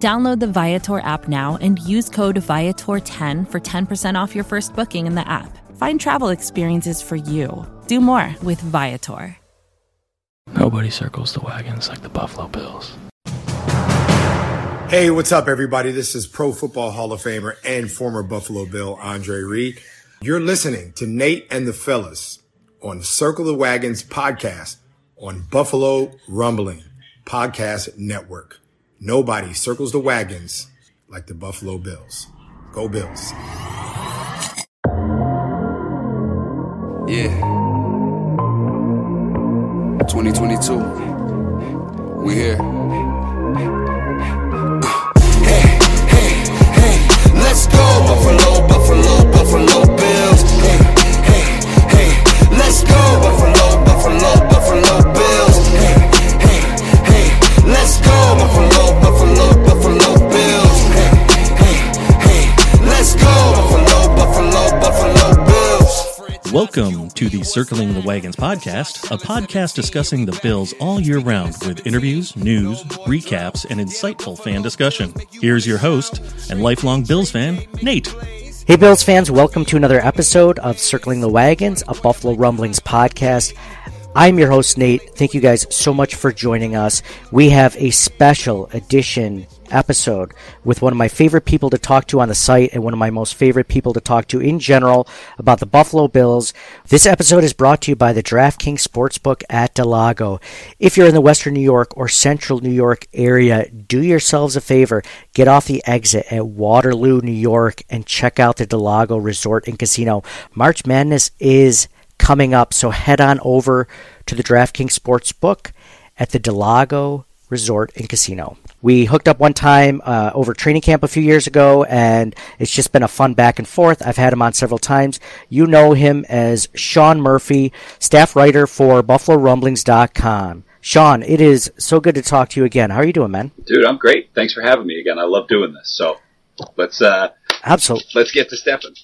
Download the Viator app now and use code Viator10 for 10% off your first booking in the app. Find travel experiences for you. Do more with Viator. Nobody circles the wagons like the Buffalo Bills. Hey, what's up, everybody? This is Pro Football Hall of Famer and former Buffalo Bill Andre Reed. You're listening to Nate and the Fellas on Circle the Wagons podcast on Buffalo Rumbling Podcast Network. Nobody circles the wagons like the Buffalo Bills. Go Bills. Yeah. 2022. We here. Hey, hey, hey. Let's go, Buffalo, Buffalo, Buffalo Bills. Hey, hey, hey. Let's go, Buffalo, Buffalo, Welcome to the Circling the Wagons podcast, a podcast discussing the Bills all year round with interviews, news, recaps, and insightful fan discussion. Here's your host and lifelong Bills fan, Nate. Hey, Bills fans, welcome to another episode of Circling the Wagons, a Buffalo Rumblings podcast. I'm your host, Nate. Thank you guys so much for joining us. We have a special edition episode with one of my favorite people to talk to on the site and one of my most favorite people to talk to in general about the Buffalo Bills. This episode is brought to you by the DraftKings Sportsbook at del Lago. If you're in the Western New York or Central New York area, do yourselves a favor. Get off the exit at Waterloo, New York, and check out the del Lago Resort and Casino. March Madness is coming up, so head on over to the DraftKings Sportsbook at the del Lago Resort and Casino. We hooked up one time uh, over training camp a few years ago, and it's just been a fun back and forth. I've had him on several times. You know him as Sean Murphy, staff writer for BuffaloRumblings.com. Sean, it is so good to talk to you again. How are you doing, man? Dude, I'm great. Thanks for having me again. I love doing this. So let's uh Absolutely. let's get to stepping.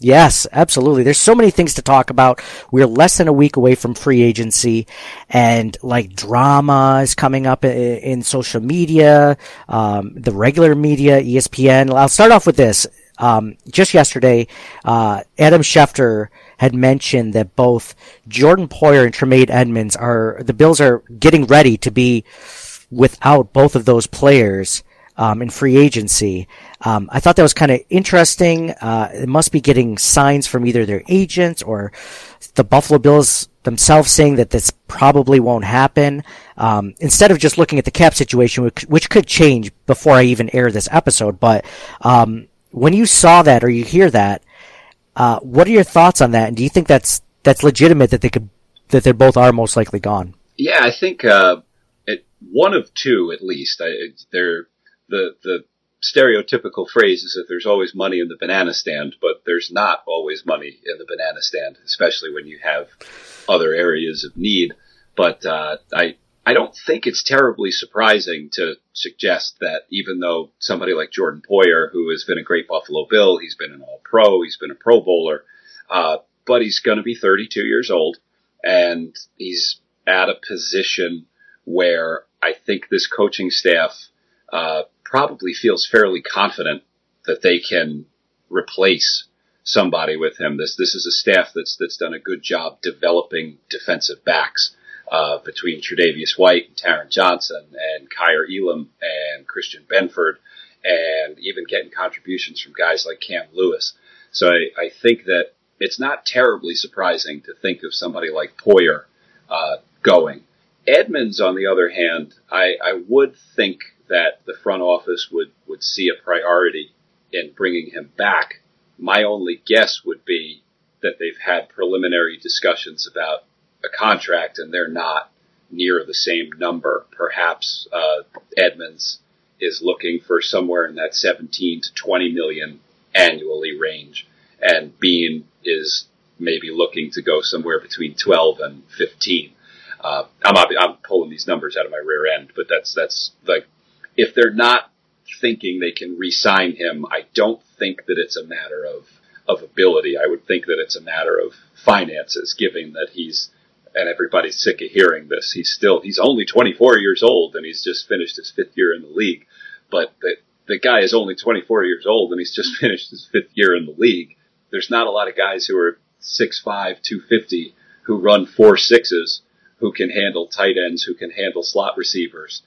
Yes, absolutely. There's so many things to talk about. We're less than a week away from free agency and like drama is coming up in, social media, um, the regular media, ESPN. I'll start off with this. Um, just yesterday, uh, Adam Schefter had mentioned that both Jordan Poyer and Tremaine Edmunds are, the Bills are getting ready to be without both of those players um, in free agency. Um, I thought that was kind of interesting. Uh, it must be getting signs from either their agents or the Buffalo Bills themselves saying that this probably won't happen. Um, instead of just looking at the cap situation, which, which could change before I even air this episode. But um, when you saw that or you hear that, uh, what are your thoughts on that? And do you think that's that's legitimate that they could that they both are most likely gone? Yeah, I think uh, it, one of two at least. I, they're the the stereotypical phrase is that there's always money in the banana stand, but there's not always money in the banana stand, especially when you have other areas of need. But uh, I I don't think it's terribly surprising to suggest that even though somebody like Jordan Poyer, who has been a great Buffalo Bill, he's been an All Pro, he's been a Pro Bowler, uh, but he's going to be 32 years old, and he's at a position where I think this coaching staff uh, probably feels fairly confident that they can replace somebody with him. This this is a staff that's that's done a good job developing defensive backs uh, between Tre'Davious White and Taron Johnson and Kaiir Elam and Christian Benford, and even getting contributions from guys like Cam Lewis. So I, I think that it's not terribly surprising to think of somebody like Poyer uh, going. Edmunds, on the other hand, I, I would think that the front office would, would see a priority in bringing him back. My only guess would be that they've had preliminary discussions about a contract and they're not near the same number. Perhaps uh, Edmunds is looking for somewhere in that 17 to 20 million annually range, and Beane is maybe looking to go somewhere between 12 and 15. Uh, I'm I'm pulling these numbers out of my rear end, but that's that's like if they're not thinking they can re-sign him, I don't think that it's a matter of of ability. I would think that it's a matter of finances, given that he's and everybody's sick of hearing this. He's still he's only 24 years old and he's just finished his fifth year in the league. But the the guy is only 24 years old and he's just finished his fifth year in the league. There's not a lot of guys who are 6'5", 250 who run four sixes, who can handle tight ends, who can handle slot receivers,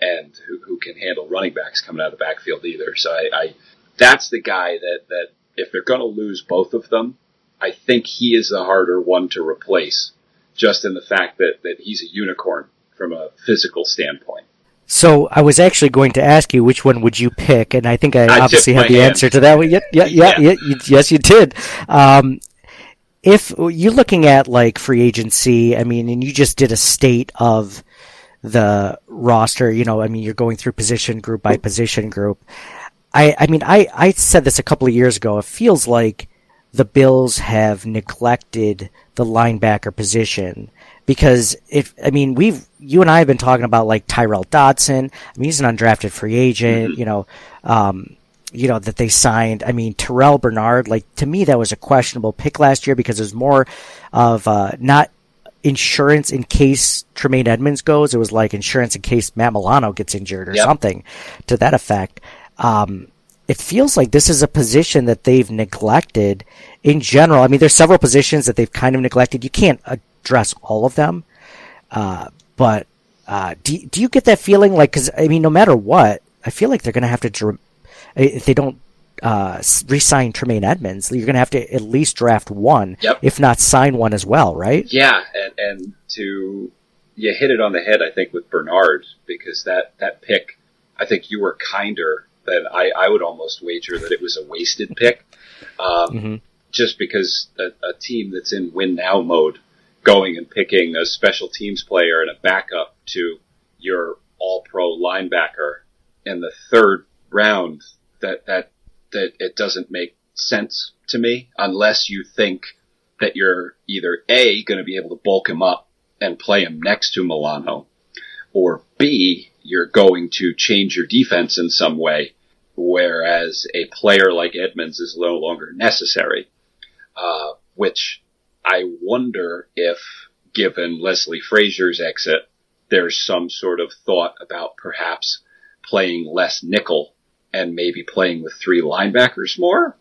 and, who, who can handle running backs coming out of the backfield either. So I, I that's the guy that that if they're going to lose both of them, I think he is the harder one to replace, just in the fact that that he's a unicorn from a physical standpoint. So I was actually going to ask you which one would you pick, and I think I, I obviously have the my answer to that one. Yeah, yeah, yeah, Yeah. yes, you did. Um, if you're looking at like free agency, I mean, and you just did a state of the roster, you know, I mean, you're going through position group by position group. I, I mean, I, I said this a couple of years ago. It feels like the Bills have neglected the linebacker position because if, I mean, we've, you and I have been talking about like Tyrel Dodson. I mean, he's an undrafted free agent, you know, um, you know, that they signed. I mean, Terrel Bernard, like, to me, that was a questionable pick last year because it was more of, uh, not insurance in case Tremaine Edmunds goes. It was like insurance in case Matt Milano gets injured or Yep. something to that effect. Um, it feels like this is a position that they've neglected in general. I mean, there's several positions that they've kind of neglected. You can't address all of them. Uh, but, uh, do, do you get that feeling like, cause I mean, no matter what, I feel like they're going to have to, if they don't, uh, re-sign Tremaine Edmunds, you're going to have to at least draft one, Yep. if not sign one as well, right? Yeah, and and to you hit it on the head, I think, with Bernard because that that pick, I think you were kinder than I. I would almost wager that it was a wasted pick, um, Mhm. just because a, a team that's in win now mode, going and picking a special teams player and a backup to your All Pro linebacker in the third round, that that that it doesn't make sense to me unless you think that you're either A, going to be able to bulk him up and play him next to Milano, or B, you're going to change your defense in some way, whereas a player like Edmunds is no longer necessary. Uh, which I wonder if, given Leslie Frazier's exit, there's some sort of thought about perhaps playing less nickel and maybe playing with three linebackers more.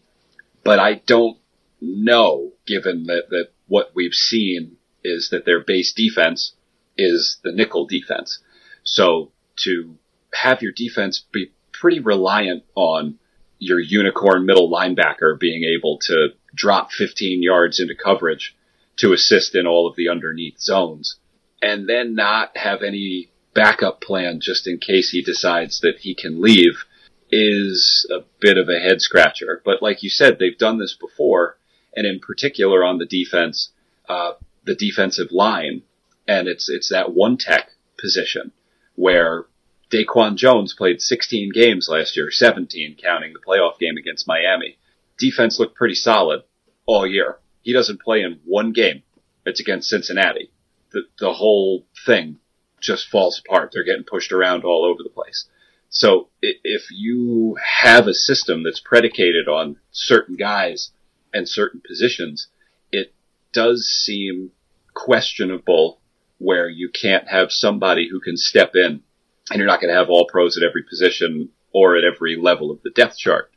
But I don't know, given that, that what we've seen is that their base defense is the nickel defense. So to have your defense be pretty reliant on your unicorn middle linebacker being able to drop 15 yards into coverage to assist in all of the underneath zones and then not have any backup plan just in case he decides that he can leave is a bit of a head scratcher. But like you said, they've done this before, and in particular on the defense, uh, the defensive line, and it's it's that one tech position where Daquan Jones played 16 games last year, 17 counting the playoff game against Miami. Defense looked pretty solid all year. He doesn't play in one game. It's against Cincinnati. The the whole thing just falls apart. They're getting pushed around all over the place. So if you have a system that's predicated on certain guys and certain positions, it does seem questionable where you can't have somebody who can step in and you're not going to have all pros at every position or at every level of the depth chart.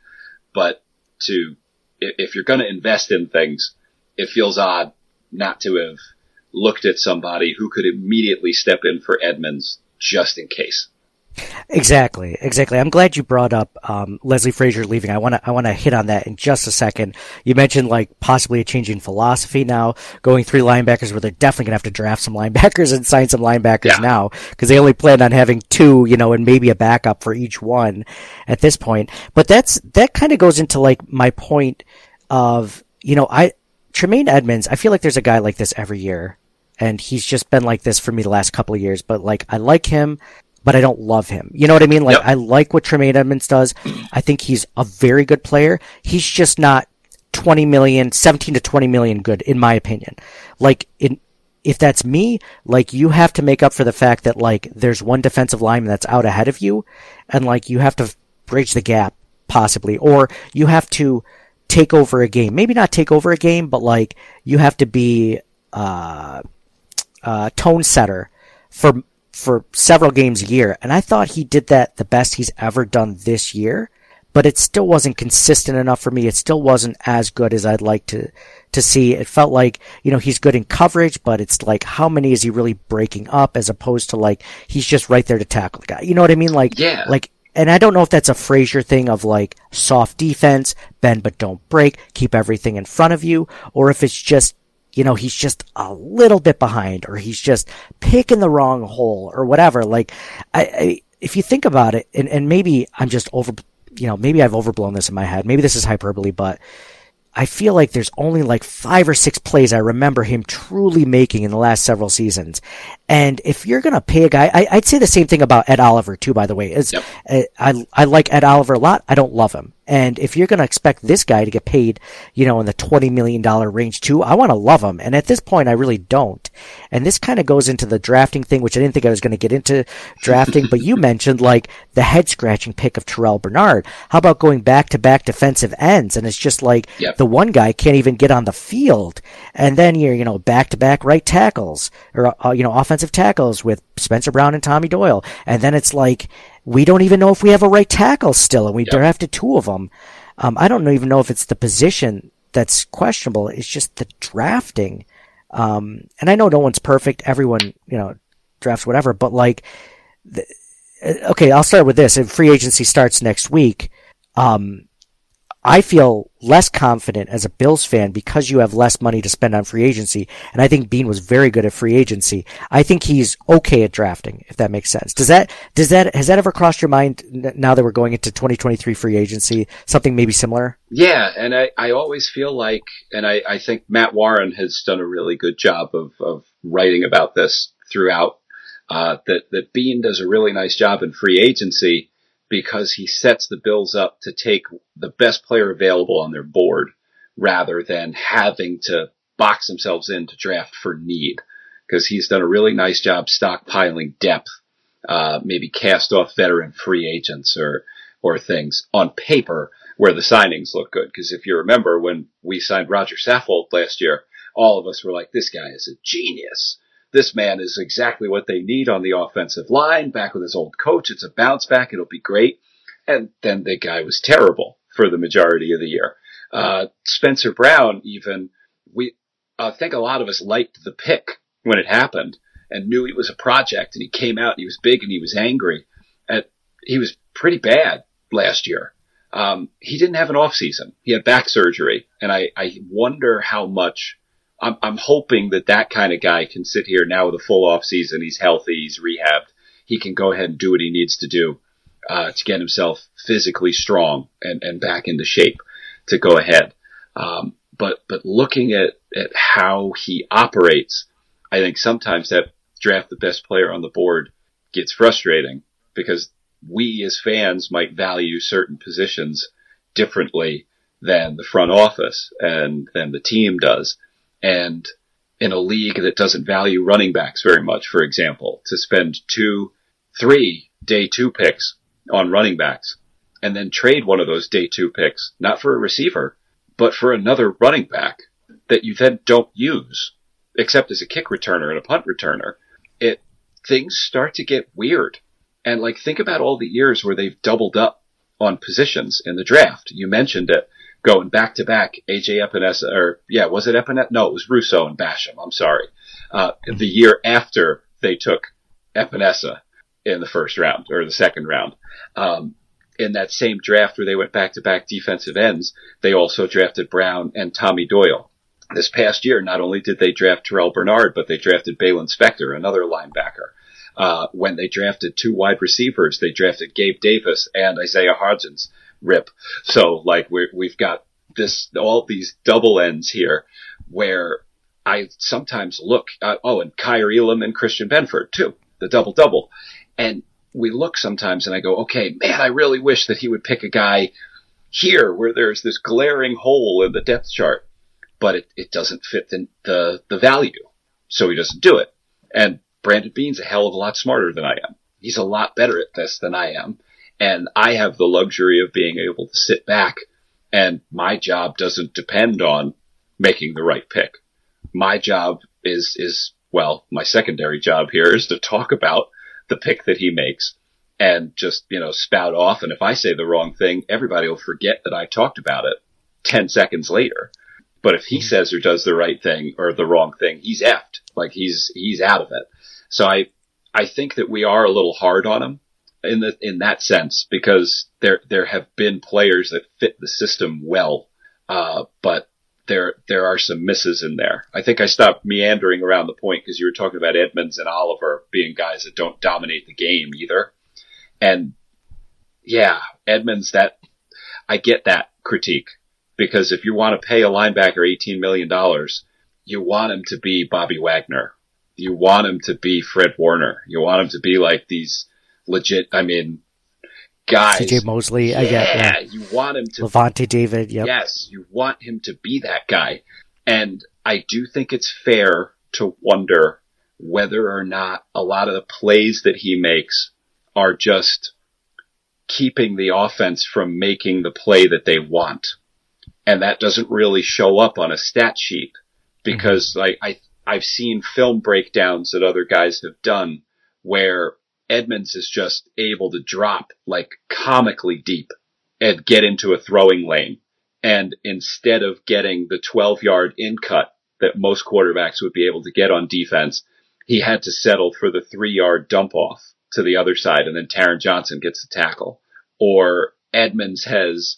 But to, if you're going to invest in things, it feels odd not to have looked at somebody who could immediately step in for Edmunds just in case. Exactly, exactly. I'm glad you brought up um, Leslie Frazier leaving. I want to I want to hit on that in just a second. You mentioned like possibly a changing philosophy now, going three linebackers where they're definitely gonna have to draft some linebackers and sign some linebackers Yeah. now because they only plan on having two, you know, and maybe a backup for each one at this point. But that's that kind of goes into like my point of you know I Tremaine Edmunds. I feel like there's a guy like this every year, and he's just been like this for me the last couple of years. But like I like him but I don't love him. You know what I mean? Like Yep. I like what Tremaine Edmunds does. I think he's a very good player. He's just not 20 million, 17 to 20 million good in my opinion. Like in if that's me, like you have to make up for the fact that like there's one defensive lineman that's out ahead of you and like you have to bridge the gap possibly or you have to take over a game. Maybe not take over a game, but like you have to be uh uh tone setter for for several games a year. And I thought he did that the best he's ever done this year, but it still wasn't consistent enough for me. It still wasn't as good as I'd like to to see. It felt like, you know, he's good in coverage, but it's like how many is he really breaking up as opposed to like he's just right there to tackle the guy. You know what I mean? Like Yeah. like and I don't know if that's a Frazier thing of like soft defense, bend but don't break, keep everything in front of you, or if it's just you know, he's just a little bit behind or he's just picking the wrong hole or whatever. Like, I, I if you think about it, and, and maybe I'm just over, you know, maybe I've overblown this in my head. Maybe this is hyperbole, but I feel like there's only like five or six plays I remember him truly making in the last several seasons. And if you're going to pay a guy, I, I'd say the same thing about Ed Oliver too, by the way. Is Yep. uh, I, I like Ed Oliver a lot. I don't love him. And if you're going to expect this guy to get paid, you know, in the $20 million range too, I want to love him. And at this point, I really don't. And this kind of goes into the drafting thing, which I didn't think I was going to get into drafting, but you mentioned like the head scratching pick of Terrel Bernard. How about going back to back defensive ends? And it's just like Yep. the one guy can't even get on the field. And then you're, you know, back to back right tackles or, uh, you know, offensive tackles with Spencer Brown and Tommy Doyle. And then it's like, we don't even know if we have a right tackle still, and we drafted two of them. Um, I don't even know if it's the position that's questionable. It's just the drafting. Um, and I know no one's perfect. Everyone, you know, drafts whatever, but like, the, uh, okay, I'll start with this. If free agency starts next week, um, I feel less confident as a Bills fan because you have less money to spend on free agency. And I think Beane was very good at free agency. I think he's okay at drafting, if that makes sense. Does that, does that, has that ever crossed your mind now that we're going into 2023 free agency? Something maybe similar? Yeah, and I, I always feel like, and I, I think Matt Warren has done a really good job of, of writing about this throughout, uh, that, that Beane does a really nice job in free agency because he sets the Bills up to take the best player available on their board rather than having to box themselves in to draft for need. Because he's done a really nice job stockpiling depth, uh, maybe cast off veteran free agents or, or things on paper where the signings look good. Because if you remember when we signed Roger Saffold last year, all of us were like, this guy is a genius. This man is exactly what they need on the offensive line. Back with his old coach, it's a bounce back. It'll be great. And then the guy was terrible for the majority of the year. Uh, Spencer Brown, even we, I think a lot of us liked the pick when it happened and knew he was a project and he came out and he was big and he was angry. And he was pretty bad last year. Um, he didn't have an off season. He had back surgery, and I, I wonder how much. I'm, I'm hoping that that kind of guy can sit here now with a full off season. He's healthy. He's rehabbed. He can go ahead and do what he needs to do uh, to get himself physically strong and, and back into shape to go ahead. Um, but but looking at at how he operates, I think sometimes that draft the best player on the board gets frustrating because we as fans might value certain positions differently than the front office and than the team does. And in a league that doesn't value running backs very much, for example, to spend two, three day two picks on running backs and then trade one of those day two picks, not for a receiver, but for another running back that you then don't use except as a kick returner and a punt returner. It, things start to get weird. And like, think about all the years where they've doubled up on positions in the draft. You mentioned it going back to back. AJ Epenesa, or yeah, was it Epenesa? No, it was Rousseau and Basham. I'm sorry. Uh, the year after they took Epenesa in the first round or the second round. Um, in that same draft where they went back to back defensive ends, they also drafted Brown and Tommy Doyle. This past year, not only did they draft Terrel Bernard, but they drafted Baylon Spector, another linebacker. Uh, when they drafted two wide receivers, they drafted Gabe Davis and Isaiah Hodgins. Rip. So like we we've got this all these double ends here, where I sometimes look. Uh, oh, and Kaiir Elam and Christian Benford too, the double double, and we look sometimes and I go, okay, man, I really wish that he would pick a guy here where there's this glaring hole in the depth chart, but it, it doesn't fit the, the, the value. So he doesn't do it. And Brandon Beane's a hell of a lot smarter than I am. He's a lot better at this than I am. And I have the luxury of being able to sit back and my job doesn't depend on making the right pick. My job is, is, well, my secondary job here is to talk about the pick that he makes and just, you know, spout off. And if I say the wrong thing, everybody will forget that I talked about it 10 seconds later. But if he hmm. says or does the right thing or the wrong thing, he's effed. Like he's, he's out of it. So I, I think that we are a little hard on him in the, in that sense because there, there have been players that fit the system well. Uh, but there there are some misses in there. I think I stopped meandering around the point because you were talking about Edmunds and Oliver being guys that don't dominate the game either. And yeah, Edmunds that I get that critique because if you want to pay a linebacker 18 million dollars, you want him to be Bobby Wagner. You want him to be Fred Warner. You want him to be like these legit I mean guys. CJ Mosley, yeah, I get yeah. You want him to Lavonte David, yep. Yes, you want him to be that guy. And I do think it's fair to wonder whether or not a lot of the plays that he makes are just keeping the offense from making the play that they want. And that doesn't really show up on a stat sheet because mm-hmm. like I, I've seen film breakdowns that other guys have done where Edmunds is just able to drop like comically deep and get into a throwing lane. And instead of getting the 12 yard in cut that most quarterbacks would be able to get on defense, he had to settle for the three yard dump off to the other side. And then Taron Johnson gets the tackle or Edmunds has,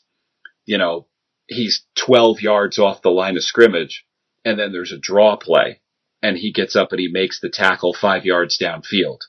you know, he's 12 yards off the line of scrimmage and then there's a draw play and he gets up and he makes the tackle five yards downfield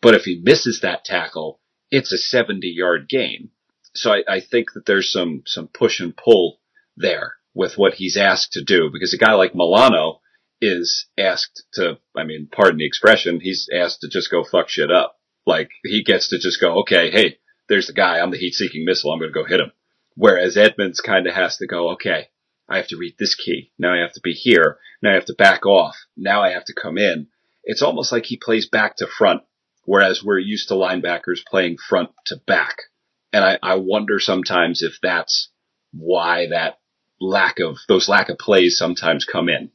but if he misses that tackle, it's a 70 yard gain. So I, I think that there's some, some push and pull there with what he's asked to do because a guy like Milano is asked to, I mean, pardon the expression, he's asked to just go fuck shit up. Like he gets to just go, okay, hey, there's the guy. I'm the heat seeking missile. I'm going to go hit him. Whereas Edmunds kind of has to go, okay, I have to read this key. Now I have to be here. Now I have to back off. Now I have to come in. It's almost like he plays back to front whereas we're used to linebackers playing front to back. And I, I wonder sometimes if that's why that lack of those lack of plays sometimes come in.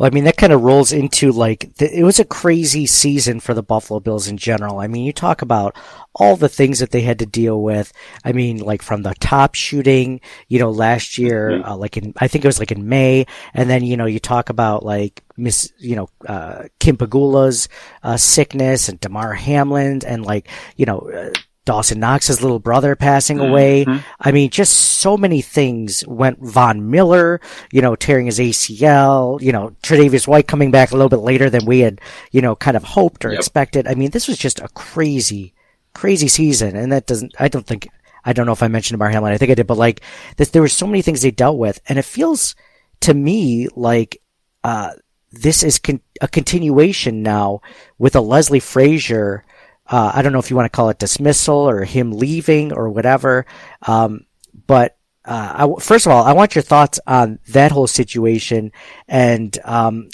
Well, I mean, that kind of rolls into like, the, it was a crazy season for the Buffalo Bills in general. I mean, you talk about all the things that they had to deal with. I mean, like from the top shooting, you know, last year, mm-hmm. uh, like in, I think it was like in May. And then, you know, you talk about like Miss, you know, uh, Kim Pegula's, uh, sickness and Damar Hamlin and like, you know, uh, Dawson Knox's little brother passing mm-hmm. away. I mean, just so many things went Von Miller, you know, tearing his ACL, you know, Tre'Davious White coming back a little bit later than we had, you know, kind of hoped or yep. expected. I mean, this was just a crazy, crazy season. And that doesn't, I don't think, I don't know if I mentioned Damar Hamlin. I think I did, but like this, there were so many things they dealt with. And it feels to me like, uh, this is con- a continuation now with a Leslie Frazier, uh, I don't know if you want to call it dismissal or him leaving or whatever. Um, but uh, I, first of all, I want your thoughts on that whole situation, and um,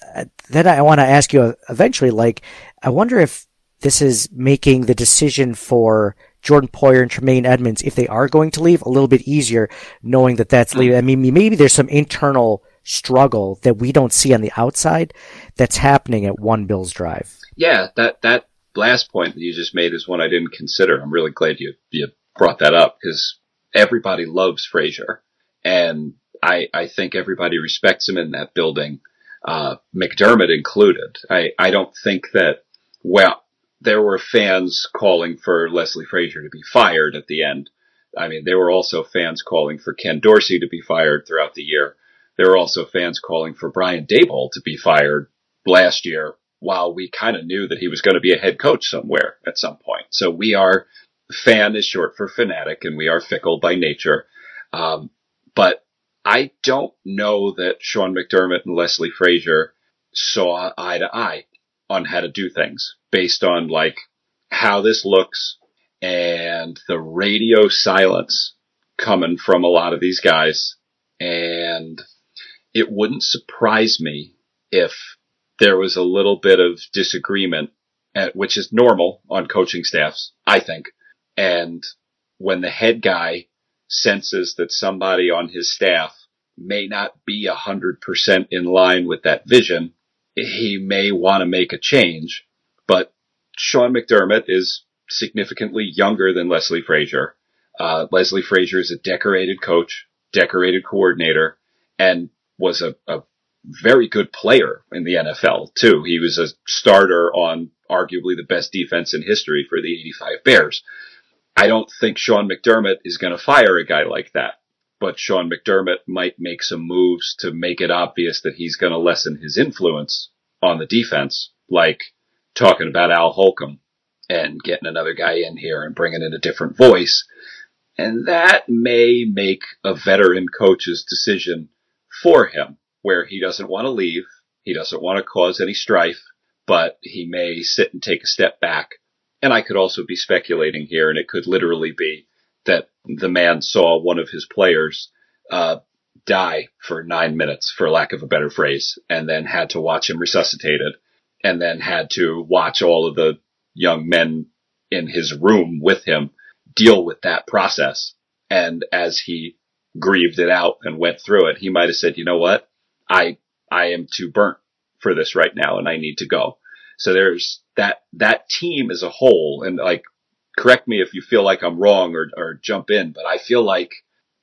then I want to ask you eventually. Like, I wonder if this is making the decision for Jordan Poyer and Tremaine Edmunds, if they are going to leave, a little bit easier, knowing that that's leaving. I mean, maybe there's some internal struggle that we don't see on the outside that's happening at One Bills Drive. Yeah, that that last point that you just made is one I didn't consider. I'm really glad you you brought that up because everybody loves Frazier, and I I think everybody respects him in that building, uh, McDermott included. I I don't think that well there were fans calling for Leslie Frazier to be fired at the end. I mean, there were also fans calling for Ken Dorsey to be fired throughout the year. There were also fans calling for Brian Daboll to be fired last year while we kind of knew that he was going to be a head coach somewhere at some point. So we are, fan is short for fanatic and we are fickle by nature. Um, but I don't know that Sean McDermott and Leslie Frazier saw eye to eye on how to do things based on like how this looks, and the radio silence coming from a lot of these guys. And it wouldn't surprise me if there was a little bit of disagreement, at, which is normal on coaching staffs, I think. And when the head guy senses that somebody on his staff may not be a hundred percent in line with that vision, he may want to make a change. But Sean McDermott is significantly younger than Leslie Frazier. Uh, Leslie Frazier is a decorated coach, decorated coordinator, and was a, a very good player in the NFL too. He was a starter on arguably the best defense in history for the 85 Bears. I don't think Sean McDermott is going to fire a guy like that, but Sean McDermott might make some moves to make it obvious that he's going to lessen his influence on the defense, like talking about Al Holcomb and getting another guy in here and bringing in a different voice. And that may make a veteran coach's decision for him, where he doesn't want to leave. He doesn't want to cause any strife, but he may sit and take a step back. And I could also be speculating here, and it could literally be that the man saw one of his players uh, die for nine minutes, for lack of a better phrase, and then had to watch him resuscitated, and then had to watch all of the young men in his room with him deal with that process. And as he grieved it out and went through it, he might have said, you know what? I, I am too burnt for this right now and I need to go. So there's that, that team as a whole and like, correct me if you feel like I'm wrong or, or jump in, but I feel like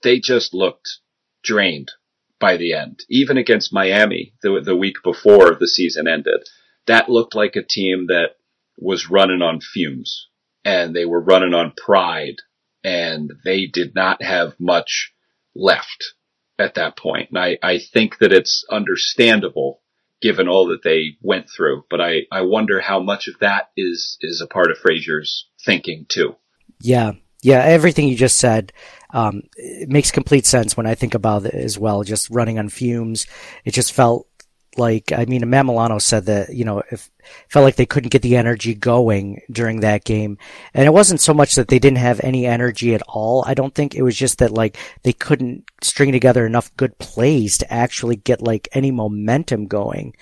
they just looked drained by the end, even against Miami the, the week before the season ended. That looked like a team that was running on fumes and they were running on pride and they did not have much left at that point. And I, I think that it's understandable given all that they went through, but I, I wonder how much of that is, is a part of Frazier's thinking too. Yeah. Yeah. Everything you just said, um, makes complete sense when I think about it as well. Just running on fumes. It just felt like I mean, Matt Milano said that you know if felt like they couldn't get the energy going during that game, and it wasn't so much that they didn't have any energy at all. I don't think it was just that like they couldn't string together enough good plays to actually get like any momentum going,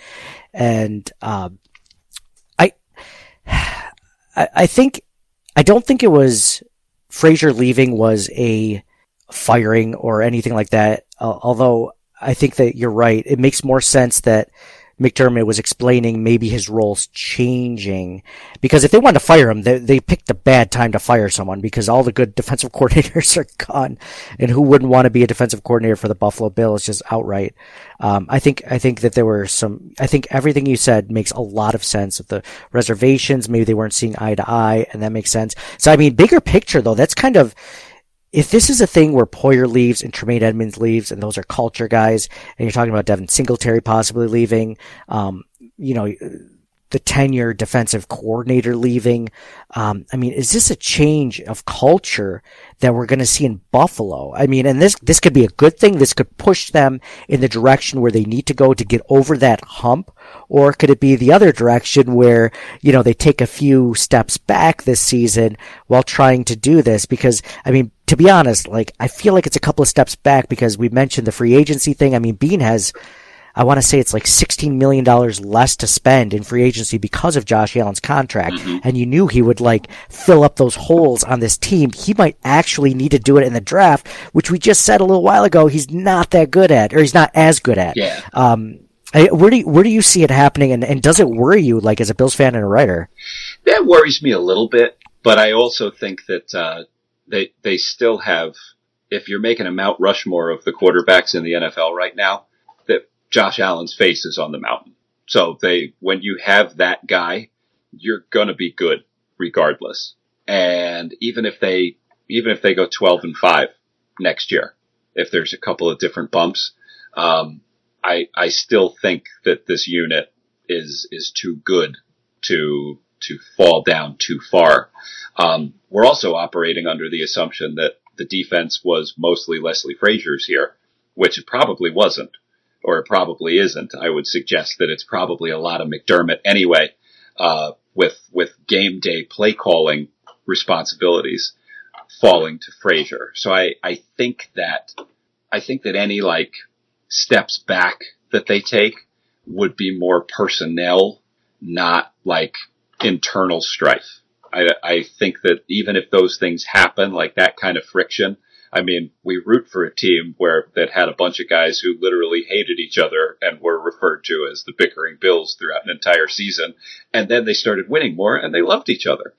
and uh, I, I I think I don't think it was Frazier leaving was a firing or anything like that. Uh, although I think that you're right. It makes more sense that McDermott was explaining maybe his role's changing because if they wanted to fire him, they, they picked a bad time to fire someone because all the good defensive coordinators are gone, and who wouldn't want to be a defensive coordinator for the Buffalo Bills just outright? Um, I think I think that there were some. I think everything you said makes a lot of sense. Of the reservations, maybe they weren't seeing eye to eye, and that makes sense. So I mean, bigger picture though, that's kind of if this is a thing where Poyer leaves and Tremaine Edmunds leaves, and those are culture guys, and you're talking about Devin Singletary possibly leaving, um, you know, the tenure defensive coordinator leaving. Um, I mean, is this a change of culture that we're going to see in Buffalo? I mean, and this, this could be a good thing. This could push them in the direction where they need to go to get over that hump. Or could it be the other direction where, you know, they take a few steps back this season while trying to do this? Because, I mean, to be honest, like, I feel like it's a couple of steps back because we mentioned the free agency thing. I mean, Beane has, I want to say it's like $16 million less to spend in free agency because of Josh Allen's contract. Mm-hmm. And you knew he would like fill up those holes on this team. He might actually need to do it in the draft, which we just said a little while ago he's not that good at, or he's not as good at. Yeah. Um, where do you, where do you see it happening, and, and does it worry you, like as a Bills fan and a writer? That worries me a little bit, but I also think that uh, they they still have. If you're making a Mount Rushmore of the quarterbacks in the NFL right now, that Josh Allen's face is on the mountain. So they, when you have that guy, you're gonna be good regardless. And even if they, even if they go 12 and 5 next year, if there's a couple of different bumps, um, I, I still think that this unit is, is too good to, to fall down too far. Um, we're also operating under the assumption that the defense was mostly Leslie Frazier's here, which it probably wasn't, or it probably isn't. I would suggest that it's probably a lot of McDermott anyway, uh, with, with game day play calling responsibilities falling to Frazier. So I, I think that I think that any like steps back that they take would be more personnel, not like internal strife. I, I think that even if those things happen, like that kind of friction, I mean, we root for a team where that had a bunch of guys who literally hated each other and were referred to as the bickering Bills throughout an entire season, and then they started winning more and they loved each other.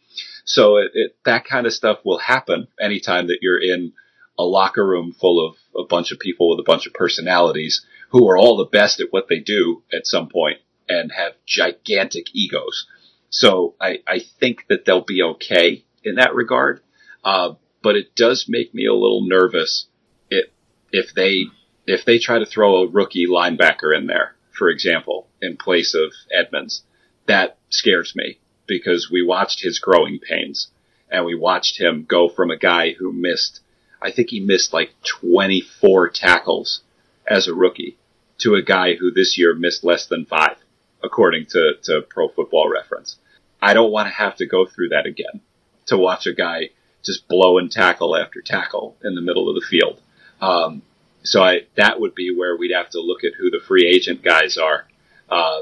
So it, it, that kind of stuff will happen anytime that you're in a locker room full of a bunch of people with a bunch of personalities who are all the best at what they do at some point and have gigantic egos. So I, I think that they'll be okay in that regard. Uh, but it does make me a little nervous if, if they, if they try to throw a rookie linebacker in there, for example, in place of Edmunds, That scares me because we watched his growing pains and we watched him go from a guy who missed, I think he missed like 24 tackles as a rookie to a guy who this year missed less than five, according to, to Pro Football Reference. I don't want to have to go through that again to watch a guy just blow and tackle after tackle in the middle of the field. Um, so I, that would be where we'd have to look at who the free agent guys are. Uh,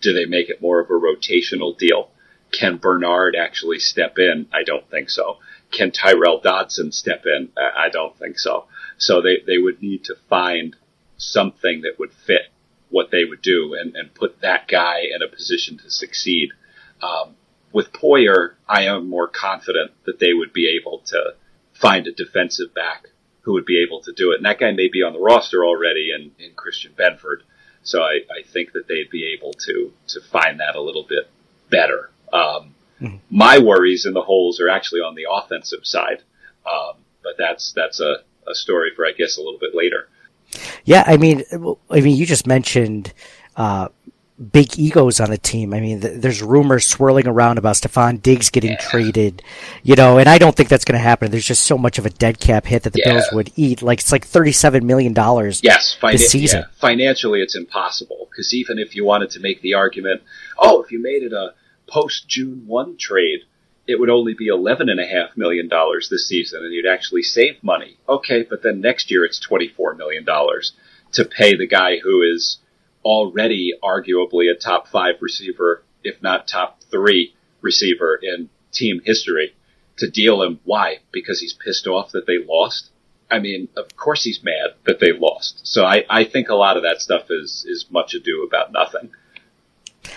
do they make it more of a rotational deal? Can Bernard actually step in? I don't think so. Can Tyrel Dodson step in? I don't think so. So they, they would need to find something that would fit what they would do and, and put that guy in a position to succeed. Um, with Poyer, I am more confident that they would be able to find a defensive back who would be able to do it. And that guy may be on the roster already in, in Christian Benford. So I, I think that they'd be able to, to find that a little bit better. Um, mm-hmm. My worries in the holes are actually on the offensive side, um, but that's that's a, a story for I guess a little bit later. Yeah, I mean, I mean, you just mentioned uh, big egos on the team. I mean, th- there's rumors swirling around about Stefon Diggs getting yeah. traded, you know, and I don't think that's going to happen. There's just so much of a dead cap hit that the yeah. Bills would eat. Like it's like 37 million dollars. Yes, this season. Yeah. Financially, it's impossible because even if you wanted to make the argument, oh, if you made it a post June 1 trade, it would only be $11.5 million this season and you'd actually save money. Okay, but then next year it's $24 million to pay the guy who is already arguably a top five receiver, if not top three receiver in team history to deal him. Why? Because he's pissed off that they lost. I mean, of course he's mad that they lost. So I, I think a lot of that stuff is, is much ado about nothing.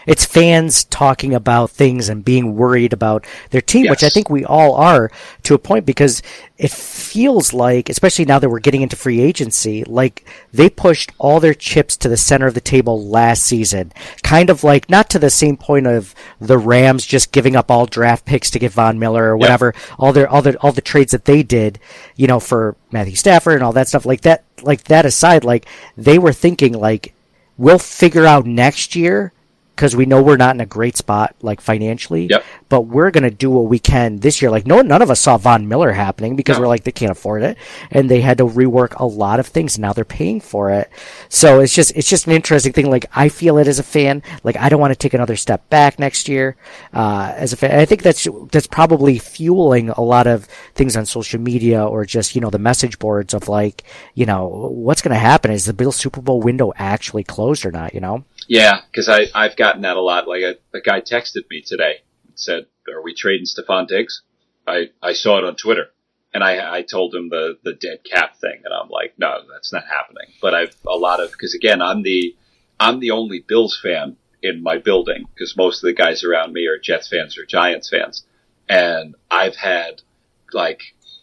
It's fans talking about things and being worried about their team, yes. which I think we all are to a point because it feels like, especially now that we're getting into free agency, like they pushed all their chips to the center of the table last season. Kind of like, not to the same point of the Rams just giving up all draft picks to get Von Miller or whatever, yep. all their, all the, all the trades that they did, you know, for Matthew Stafford and all that stuff like that, like that aside, like they were thinking like, we'll figure out next year because we know we're not in a great spot like financially. Yep. But we're gonna do what we can this year. Like no, none of us saw Von Miller happening because no. we're like they can't afford it, and they had to rework a lot of things. Now they're paying for it. So it's just it's just an interesting thing. Like I feel it as a fan. Like I don't want to take another step back next year uh, as a fan. I think that's that's probably fueling a lot of things on social media or just you know the message boards of like you know what's gonna happen is the Bill Super Bowl window actually closed or not. You know. Yeah, because I I've gotten that a lot. Like a, a guy texted me today and said, "Are we trading Stefon Diggs?" I I saw it on Twitter, and I I told him the the dead cap thing, and I'm like, no, that's not happening. But I've a lot of because again, I'm the I'm the only Bills fan in my building because most of the guys around me are Jets fans or Giants fans, and I've had like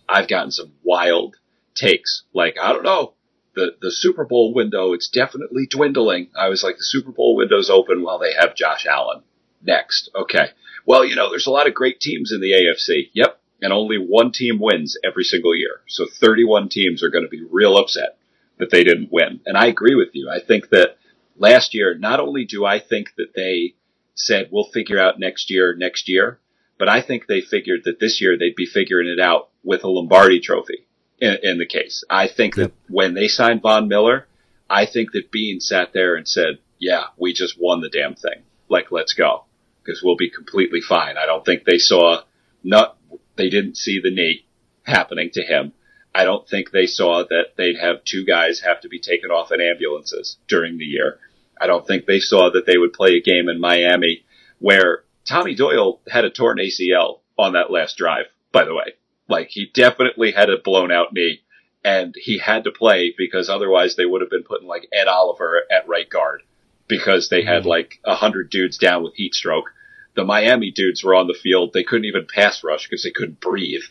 I've gotten some wild takes. Like I don't know, the, the Super Bowl window, it's definitely dwindling. I was like, the Super Bowl window's open while they have Josh Allen. Next. Okay. Well, you know, there's a lot of great teams in the AFC. Yep. And only one team wins every single year. So 31 teams are going to be real upset that they didn't win. And I agree with you. I think that last year, not only do I think that they said, we'll figure out next year, next year, but I think they figured that this year they'd be figuring it out with a Lombardi trophy in, in the case. I think yep. that when they signed Von Miller, I think that Beane sat there and said, yeah, we just won the damn thing. Like, let's go. Because we'll be completely fine. I don't think they saw, not, They didn't see the knee happening to him. I don't think they saw that they'd have two guys have to be taken off in ambulances during the year. I don't think they saw that they would play a game in Miami where Tommy Doyle had a torn ACL on that last drive, by the way. Like he definitely had a blown out knee and he had to play because otherwise they would have been putting like Ed Oliver at right guard because they had mm-hmm. like a hundred dudes down with heat stroke. The Miami dudes were on the field. They couldn't even pass rush because they couldn't breathe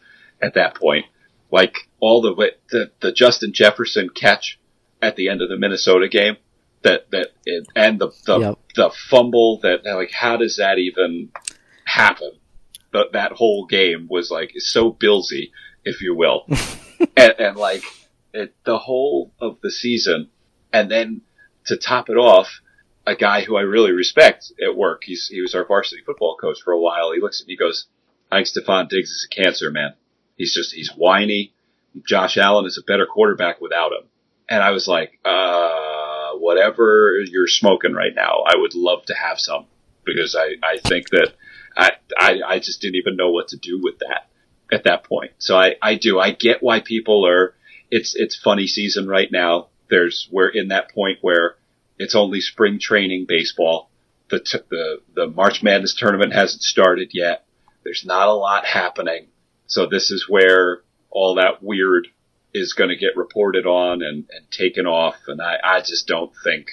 at that point. Like all the way, the, the Justin Jefferson catch at the end of the Minnesota game that, that, it, and the, the, Yep. the fumble that, like, how does that even happen? But that whole game was like so Billsy, if you will. and, and like it, the whole of the season. And then to top it off, a guy who I really respect at work. He's, he was our varsity football coach for a while. He looks at me, he goes, I think Stefon Diggs is a cancer, man. He's just, he's whiny. Josh Allen is a better quarterback without him. And I was like, uh, whatever you're smoking right now, I would love to have some because I, I think that I, I, just didn't even know what to do with that at that point. So I, I do, I get why people are, it's, it's funny season right now. There's, we're in that point where it's only spring training baseball. The, t- the, the March Madness tournament hasn't started yet. There's not a lot happening. So this is where all that weird is going to get reported on and, and taken off. And I, I just don't think,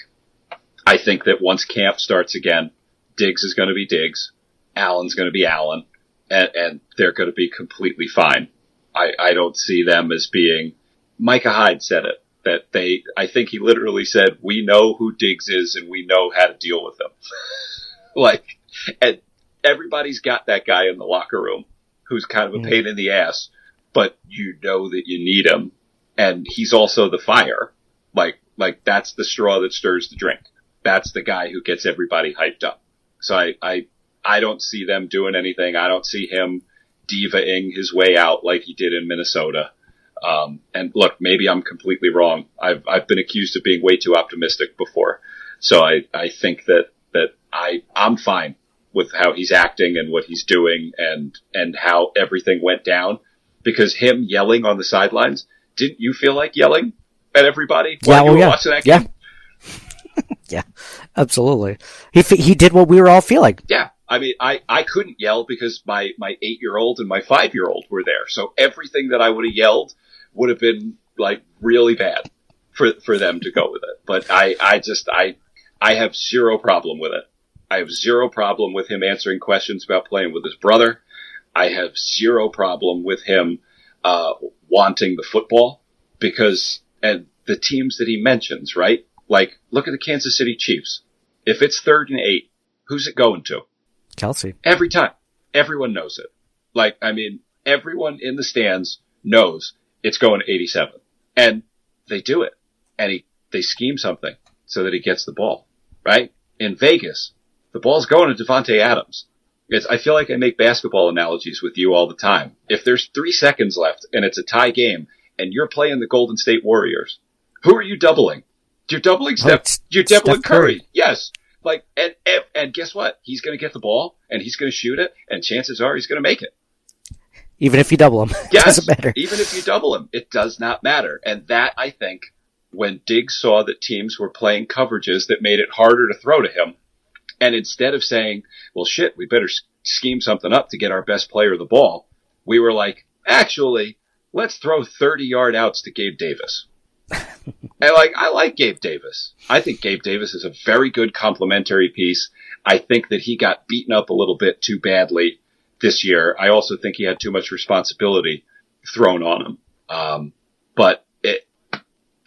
I think that once camp starts again, Diggs is going to be Diggs. Allen's going to be Allen and, and they're going to be completely fine. I, I don't see them as being, Micah Hyde said it, that they, I think he literally said, we know who Diggs is and we know how to deal with him. like, and everybody's got that guy in the locker room who's kind of a pain in the ass, but you know that you need him. And he's also the fire. Like, like that's the straw that stirs the drink. That's the guy who gets everybody hyped up. So I, I, I don't see them doing anything. I don't see him divaing his way out like he did in Minnesota. Um, and look, maybe I'm completely wrong. I've, I've been accused of being way too optimistic before. So I, I think that, that I, I'm fine with how he's acting and what he's doing and, and how everything went down because him yelling on the sidelines, didn't you feel like yelling at everybody while Yeah, you oh, were yeah. watching that game? yeah, yeah, absolutely. He he did what we were all feeling. Yeah. I mean, I, I couldn't yell because my, my eight year old and my five year old were there. So everything that I would have yelled would have been like really bad for, for them to go with it. But I, I just, I, I have zero problem with it. I have zero problem with him answering questions about playing with his brother. I have zero problem with him, uh, wanting the football because, and the teams that he mentions, right? Like, look at the Kansas City Chiefs. If it's third and eight, who's it going to? Kelce. Every time. Everyone knows it. Like, I mean, everyone in the stands knows it's going to 87. And they do it. And he, they scheme something so that he gets the ball, right? In Vegas, the ball's going to Davante Adams. It's, I feel like I make basketball analogies with you all the time. If there's three seconds left and it's a tie game and you're playing the Golden State Warriors, who are you doubling? You're doubling Oh, Steph, it's you're doubling Steph Curry. Curry. Yes. Like, and, and, and guess what? He's going to get the ball and he's going to shoot it and chances are he's going to make it. Even if you double him, Yes. doesn't matter. Even if you double him, it does not matter. And that, I think, when Diggs saw that teams were playing coverages that made it harder to throw to him, and instead of saying, well, shit, we better scheme something up to get our best player the ball, we were like, actually, let's throw 30 yard outs to Gabe Davis. And like, I like Gabe Davis. I think Gabe Davis is a very good complementary piece. I think that he got beaten up a little bit too badly this year. I also think he had too much responsibility thrown on him. Um, but it,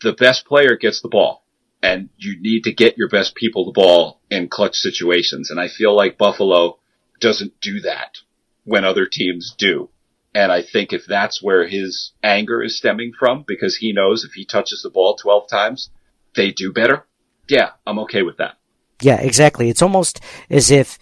the best player gets the ball and you need to get your best people the ball in clutch situations. And I feel like Buffalo doesn't do that when other teams do. And I think if that's where his anger is stemming from, because he knows if he touches the ball 12 times, they do better. Yeah, I'm okay with that. Yeah, exactly. It's almost as if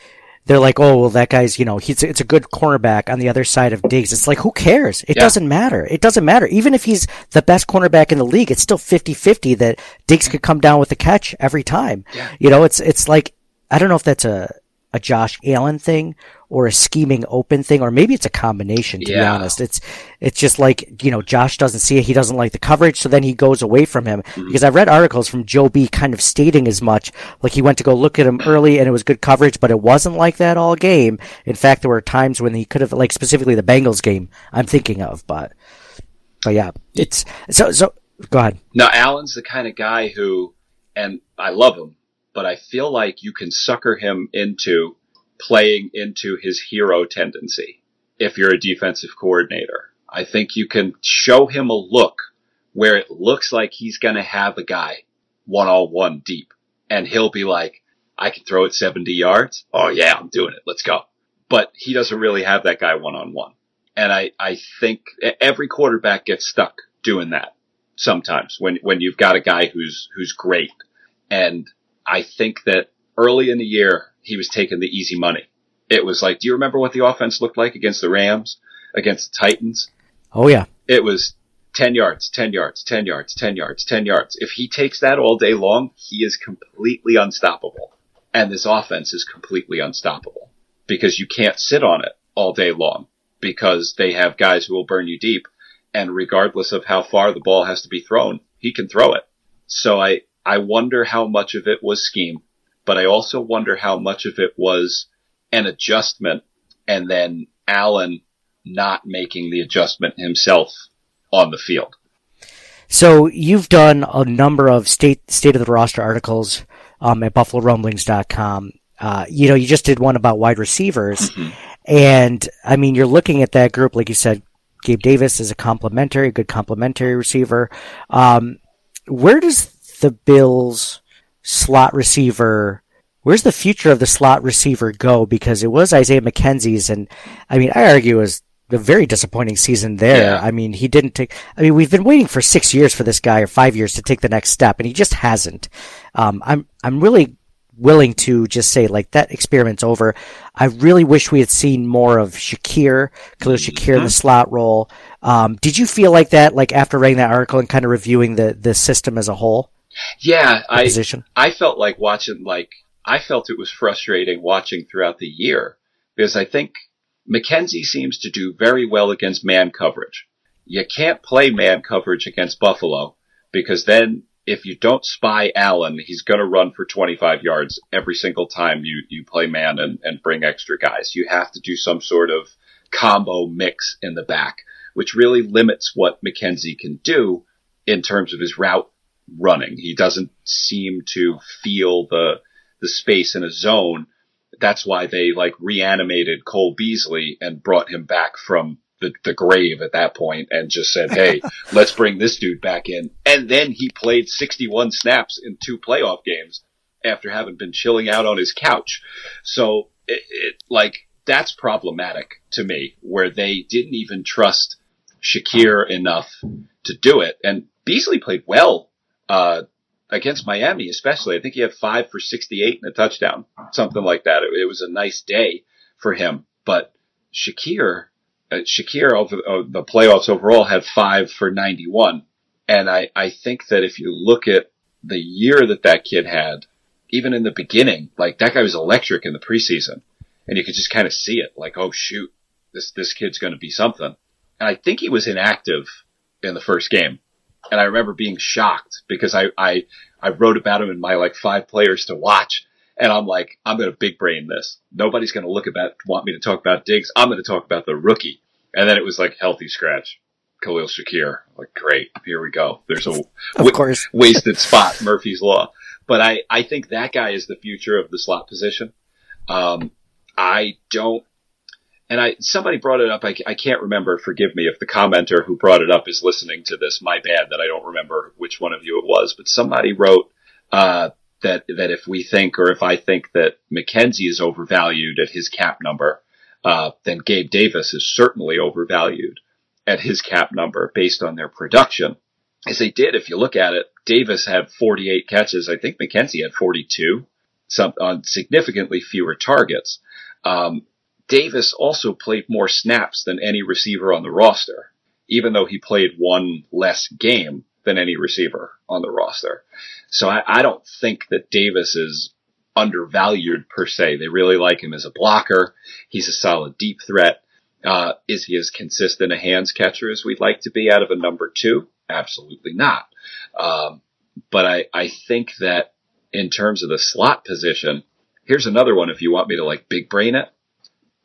they're like, oh, well, that guy's, you know, he's, it's a good cornerback on the other side of Diggs. It's like, who cares? It Yeah. doesn't matter. It doesn't matter. Even if he's the best cornerback in the league, it's still 50-50 that Diggs could come down with a catch every time. Yeah. You know, it's, it's like, I don't know if that's a, a Josh Allen thing or a scheming open thing, or maybe it's a combination. To be honest, it's it's just like you know Josh doesn't see it, he doesn't like the coverage, so then he goes away from him. Mm-hmm. Because I've read articles from Joe B. kind of stating as much, like he went to go look at him early and it was good coverage, but it wasn't like that all game. In fact, there were times when he could have, like specifically the Bengals game, I'm thinking of, but but yeah, it's so so. Go ahead. Now, Allen's the kind of guy who, and I love him, but I feel like you can sucker him into playing into his hero tendency if you're a defensive coordinator. I think you can show him a look where it looks like he's going to have a guy one on one deep, and he'll be like, I can throw it 70 yards. Oh, yeah, I'm doing it. Let's go. But he doesn't really have that guy one on one. And I, I think every quarterback gets stuck doing that sometimes when, when you've got a guy who's, who's great. And I think that early in the year, he was taking the easy money. It was like, do you remember what the offense looked like against the Rams, against the Titans? Oh yeah, It was 10 yards, 10 yards, 10 yards, 10 yards, 10 yards. If he takes that all day long, he is completely unstoppable. And this offense is completely unstoppable because you can't sit on it all day long because they have guys who will burn you deep. And regardless of how far the ball has to be thrown, he can throw it. So I, I wonder how much of it was scheme, but I also wonder how much of it was an adjustment and then Allen not making the adjustment himself on the field. So you've done a number of state state of the roster articles um, at BuffaloRumblings.com. Uh, you know, you just did one about wide receivers, and I mean, you're looking at that group, like you said, Gabe Davis is a complimentary, good complimentary receiver. Um, where does the Bills slot receiver? Where's the future of the slot receiver go? Because it was Isaiah McKenzie's, and I mean, I argue it was a very disappointing season there. Yeah. I mean, he didn't take. I mean, we've been waiting for six years for this guy, or five years, to take the next step, and he just hasn't. Um, I'm I'm really willing to just say like that experiment's over. I really wish we had seen more of Shakir, Khalil Shakir in the slot role. Um, did you feel like that, like after writing that article and kind of reviewing the the system as a whole, Yeah, I position? I felt like watching like I felt it was frustrating watching throughout the year because I think McKenzie seems to do very well against man coverage. You can't play man coverage against Buffalo because then if you don't spy Allen, he's going to run for 25 yards every single time you, you play man and, and bring extra guys. You have to do some sort of combo mix in the back, which really limits what McKenzie can do in terms of his route running. He doesn't seem to feel the the space in a zone. That's why they like reanimated Cole Beasley and brought him back from the, the grave at that point and just said, Hey, let's bring this dude back in. And then he played 61 snaps in two playoff games after having been chilling out on his couch. So it, it like that's problematic to me where they didn't even trust Shakir enough to do it. And Beasley played well, uh, against Miami, especially. I think he had five for 68 and a touchdown, something like that. It, it was a nice day for him. But Shakir, uh, Shakir over uh, the playoffs overall had five for 91. And I, I think that if you look at the year that that kid had, even in the beginning, like that guy was electric in the preseason and you could just kind of see it like, oh shoot, this, this kid's going to be something. And I think he was inactive in the first game. And I remember being shocked because I, I, I wrote about him in my like five players to watch. And I'm like, I'm going to big brain this. Nobody's going to look about, want me to talk about Diggs. I'm going to talk about the rookie. And then it was like healthy scratch. Khalil Shakir. Like, great. Here we go. There's a Of course. wasted spot, Murphy's Law. But I, I think that guy is the future of the slot position. Um, I don't, and I, somebody brought it up. I, I can't remember. Forgive me if the commenter who brought it up is listening to this. My bad that I don't remember which one of you it was, but somebody wrote, uh, that, that if we think or if I think that McKenzie is overvalued at his cap number, uh, then Gabe Davis is certainly overvalued at his cap number based on their production. As they did, if you look at it, Davis had 48 catches. I think McKenzie had 42, some on significantly fewer targets. Um, Davis also played more snaps than any receiver on the roster, even though he played one less game than any receiver on the roster. So I, I don't think that Davis is undervalued per se. They really like him as a blocker. He's a solid deep threat. Uh, is he as consistent a hands catcher as we'd like to be out of a number two? Absolutely not. Um, but I, I think that in terms of the slot position, here's another one if you want me to like big brain it.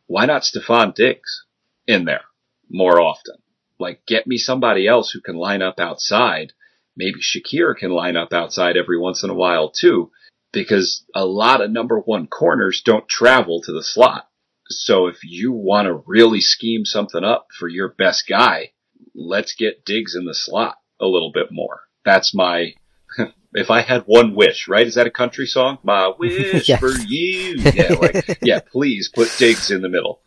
Why not Stefon Diggs in there more often? Like get me somebody else who can line up outside. Maybe Shakir can line up outside every once in a while too, because a lot of number one corners don't travel to the slot. So if you want to really scheme something up for your best guy, let's get Diggs in the slot a little bit more. That's my, if I had one wish, right? Is that a country song? My wish Yeah. for you. Yeah, like, yeah, please put Diggs in the middle.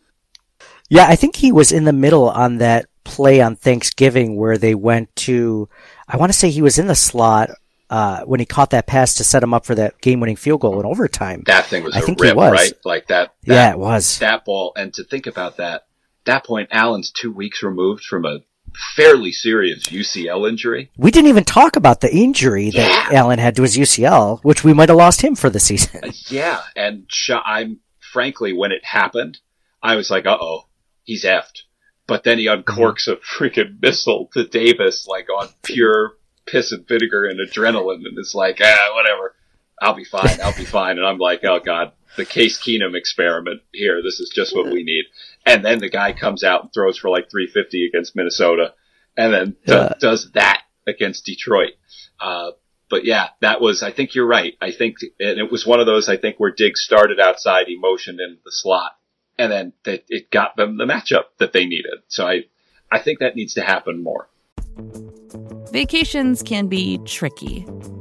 Yeah, I think he was in the middle on that play on Thanksgiving where they went to, I want to say he was in the slot, uh, when he caught that pass to set him up for that game winning field goal in overtime. That thing was I a think he rip, was. right? Like that, that. yeah, it was. That ball, and to think about that, that point, Allen's two weeks removed from a fairly serious UCL injury. We didn't even talk about the injury that Yeah. Allen had to his UCL, which we might have lost him for the season. Yeah, and sh- I'm frankly, when it happened, I was like, "Uh oh, he's effed." But then he uncorks a freaking missile to Davis, like on pure piss and vinegar and adrenaline, and it's like, ah, whatever. I'll be fine. I'll be fine. And I'm like, oh god, the Case Keenum experiment here. This is just what we need. And then the guy comes out and throws for like 350 against Minnesota, and then do- Yeah. does that against Detroit. Uh, but yeah, that was, I think you're right. I think, and it was one of those, I think, where Diggs started outside, he motioned into the slot, and then it, it got them the matchup that they needed. So I, I think that needs to happen more. Vacations can be tricky.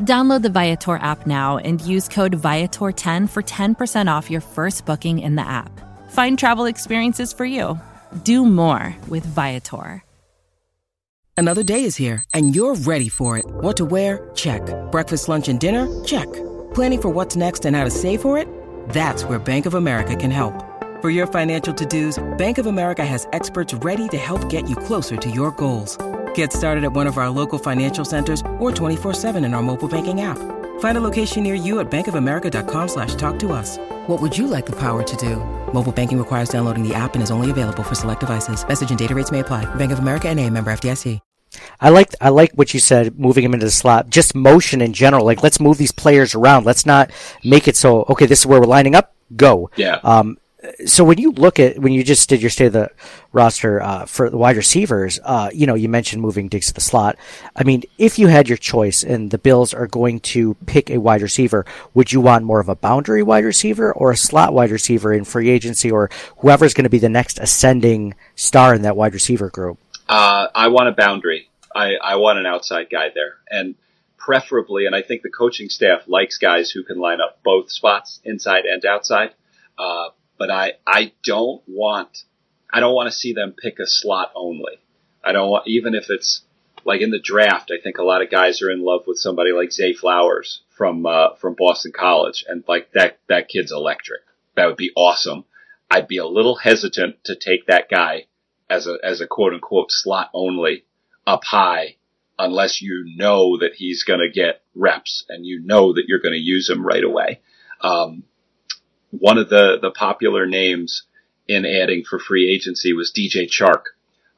Download the Viator app now and use code Viator10 for 10% off your first booking in the app. Find travel experiences for you. Do more with Viator. Another day is here, and you're ready for it. What to wear? Check. Breakfast, lunch, and dinner? Check. Planning for what's next and how to save for it? That's where Bank of America can help. For your financial to dos, Bank of America has experts ready to help get you closer to your goals. Get started at one of our local financial centers or 24-7 in our mobile banking app. Find a location near you at bankofamerica.com slash talk to us. What would you like the power to do? Mobile banking requires downloading the app and is only available for select devices. Message and data rates may apply. Bank of America and a member FDIC. I like I like what you said, moving him into the slot. Just motion in general. Like let's move these players around. Let's not make it so okay. This is where we're lining up. Go. Yeah. Um, so when you look at when you just did your state of the roster uh, for the wide receivers, uh, you know you mentioned moving Diggs to the slot. I mean, if you had your choice and the Bills are going to pick a wide receiver, would you want more of a boundary wide receiver or a slot wide receiver in free agency, or whoever's going to be the next ascending star in that wide receiver group? Uh, I want a boundary. I, I want an outside guy there. And preferably, and I think the coaching staff likes guys who can line up both spots, inside and outside. Uh, but I, I don't want, I don't want to see them pick a slot only. I don't want, even if it's like in the draft, I think a lot of guys are in love with somebody like Zay Flowers from, uh, from Boston College. And like that, that kid's electric. That would be awesome. I'd be a little hesitant to take that guy as a, as a quote unquote slot only up high unless you know that he's going to get reps and you know that you're going to use him right away. Um, one of the, the popular names in adding for free agency was DJ Chark.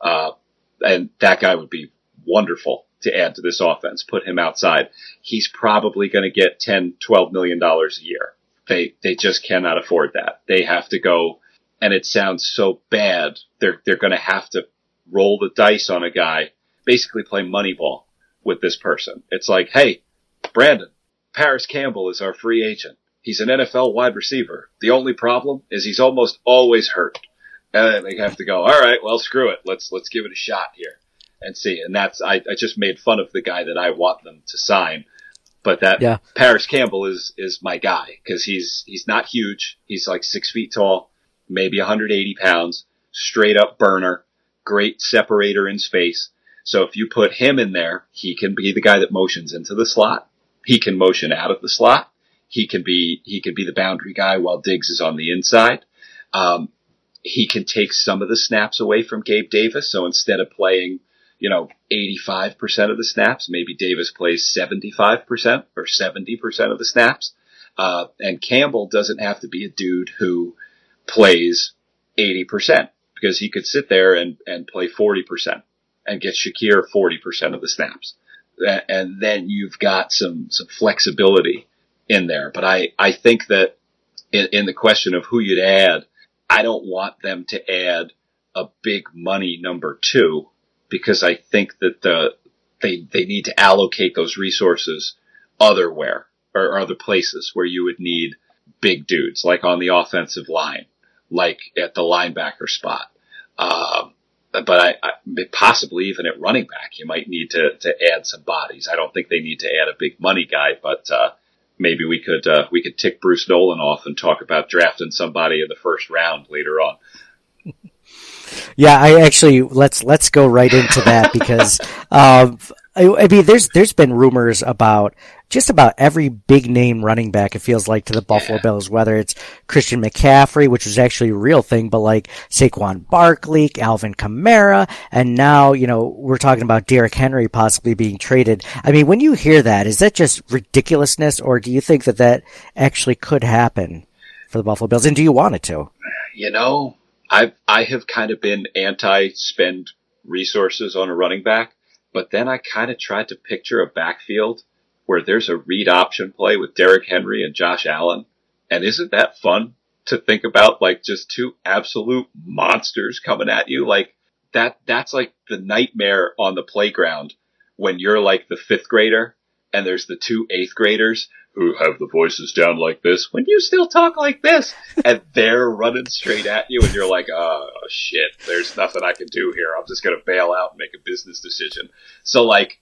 Uh, and that guy would be wonderful to add to this offense. Put him outside. He's probably going to get 10, 12 million dollars a year. They, they just cannot afford that. They have to go and it sounds so bad. They're they're going to have to roll the dice on a guy, basically play Moneyball with this person. It's like, hey, Brandon, Parris Campbell is our free agent. He's an NFL wide receiver. The only problem is he's almost always hurt. And they have to go, all right, well, screw it. Let's, let's give it a shot here and see. And that's, I, I just made fun of the guy that I want them to sign. But that Yeah. Parris Campbell is, is my guy because he's, he's not huge. He's like six feet tall, maybe 180 pounds, straight up burner, great separator in space. So if you put him in there, he can be the guy that motions into the slot. He can motion out of the slot. He can be he can be the boundary guy while Diggs is on the inside. Um, he can take some of the snaps away from Gabe Davis. So instead of playing, you know, 85% of the snaps, maybe Davis plays 75% or 70% of the snaps. Uh, and Campbell doesn't have to be a dude who plays 80% because he could sit there and, and play 40% and get Shakir 40% of the snaps. And then you've got some, some flexibility in there. But I, I think that in, in the question of who you'd add, I don't want them to add a big money number two because I think that the, they, they need to allocate those resources otherwhere or, other places where you would need big dudes, like on the offensive line, like at the linebacker spot. Um, but I, I possibly even at running back, you might need to, to add some bodies. I don't think they need to add a big money guy, but, uh, maybe we could, uh, we could tick Bruce Nolan off and talk about drafting somebody in the first round later on. Yeah, I actually let's let's go right into that because um, I, I mean, there's there's been rumors about just about every big name running back. It feels like to the Buffalo Bills, whether it's Christian McCaffrey, which was actually a real thing, but like Saquon Barkley, Alvin Kamara, and now you know we're talking about Derrick Henry possibly being traded. I mean, when you hear that, is that just ridiculousness, or do you think that that actually could happen for the Buffalo Bills, and do you want it to? you know, I've, I have kind of been anti spend resources on a running back, but then I kind of tried to picture a backfield where there's a read option play with Derrick Henry and Josh Allen, and isn't that fun to think about? Like just two absolute monsters coming at you, like that. That's like the nightmare on the playground when you're like the fifth grader and there's the two eighth graders who have the voices down like this. When you still talk like this and they're running straight at you and you're like oh shit. There's nothing i can do here. I'm just going to bail out and make a business decision. So like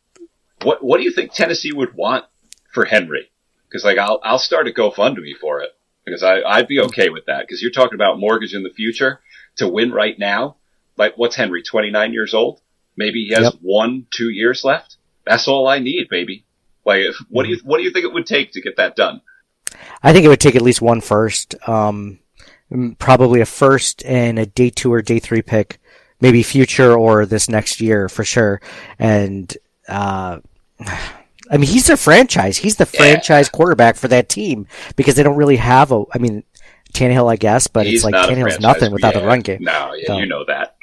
what what do you think tennessee would want for henry because like i'll i'll start a gofundme for it because i i'd be okay with that because you're talking about mortgage in the future to win right now like what's henry 29 years old maybe he has Yep. one two years left that's all i need baby like, if, what do you what do you think it would take to get that done? I think it would take at least one first, um, probably a first and a day two or day three pick, maybe future or this next year for sure. And, uh, I mean, he's a franchise. He's the franchise quarterback for that team because they don't really have a, I mean, Tannehill, I guess, but He's it's like Tannehill's nothing without yeah, a run game. No, yeah, So- you know that.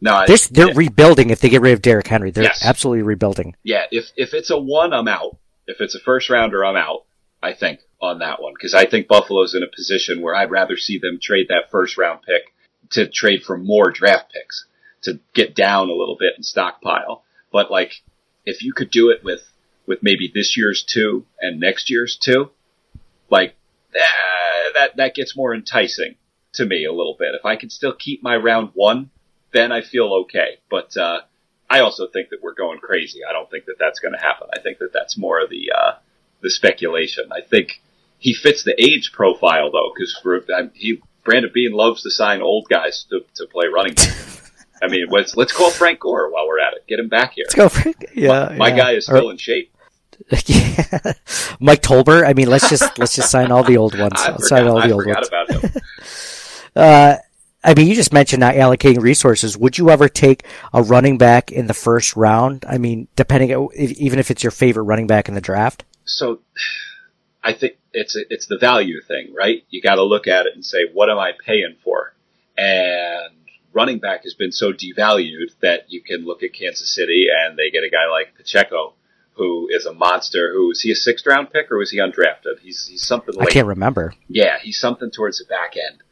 No, I- They're, they're yeah, rebuilding if they get rid of Derrick Henry. They're Yes. absolutely rebuilding. yeah, if if it's a one, I'm out. If it's a first rounder, I'm out. I think on that one because I think Buffalo's in a position where I'd rather see them trade that first round pick to trade for more draft picks to get down a little bit and stockpile. But like, if you could do it with with maybe this year's two and next year's two, like that that gets more enticing to me a little bit. If I can still keep my round one, then I feel okay. But uh, I also think that we're going crazy. I don't think that that's going to happen. I think that that's more of the uh, the speculation. I think he fits the age profile though, because for, he Brandon Beane loves to sign old guys to, to play running back. I mean, let's let's call Frank Gore while we're at it. Get him back here. Let's go for yeah. My yeah. guy is Or- still in shape. Yeah. Mike Tolbert. I mean, let's just let's just sign all the old ones. I Let's sign all the I old ones. about him. Uh, I mean, you just mentioned not allocating resources. Would you ever take a running back in the first round? I mean, depending, if, even if it's your favorite running back in the draft. so I think it's a, it's the value thing, right? You got to look at it and say, what am I paying for? And running back has been so devalued that you can look at Kansas City and they get a guy like Pacheco, who is a monster. Who is he a sixth round pick or was he undrafted? He's he's something like I can't remember. Yeah, he's something towards the back end.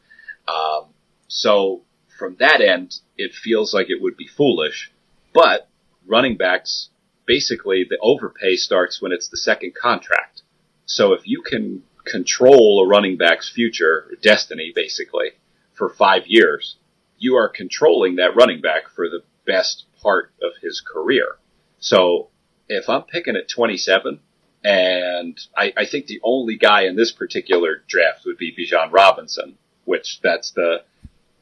Um, So from that end, it feels like it would be foolish. But running backs, basically, the overpay starts when it's the second contract. So if you can control a running back's future, destiny, basically, for five years, you are controlling that running back for the best part of his career. So if I'm picking at 27, and I, I think the only guy in this particular draft would be Bijan Robinson, which that's the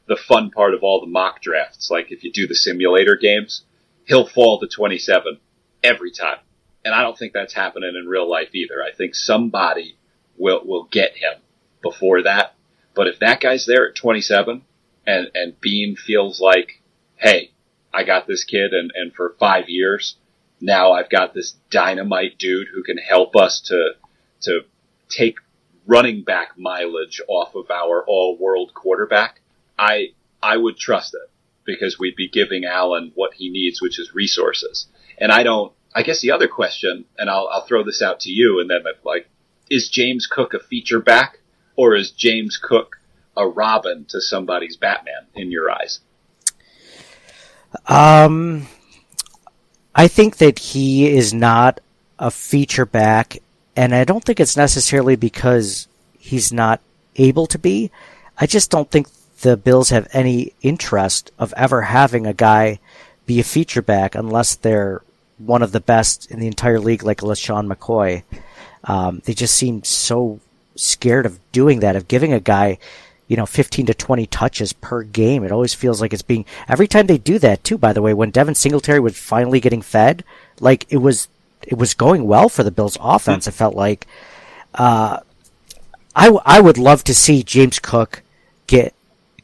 the fun part of all the mock drafts. Like if you do the simulator games, he'll fall to 27 every time. And I don't think that's happening in real life either. I think somebody will will get him before that. But if that guy's there at 27 and and Beane feels like, hey, I got this kid and and for 5 years now I've got this dynamite dude who can help us to to take running back mileage off of our all world quarterback, I I would trust it because we'd be giving Allen what he needs, which is resources. And I don't. I guess the other question, and I'll I'll throw this out to you, and then like, is James Cook a feature back, or is James Cook a Robin to somebody's Batman in your eyes? Um, I think that he is not a feature back, and I don't think it's necessarily because he's not able to be. I just don't think the Bills have any interest of ever having a guy be a feature back unless they're one of the best in the entire league, like LeSean McCoy. Um, they just seem so scared of doing that, of giving a guy, you know, 15 to 20 touches per game. It always feels like it's being, every time they do that too, by the way, when Devin Singletary was finally getting fed, like it was, it was going well for the Bills offense. It felt like, uh, I, w- I would love to see James Cook get,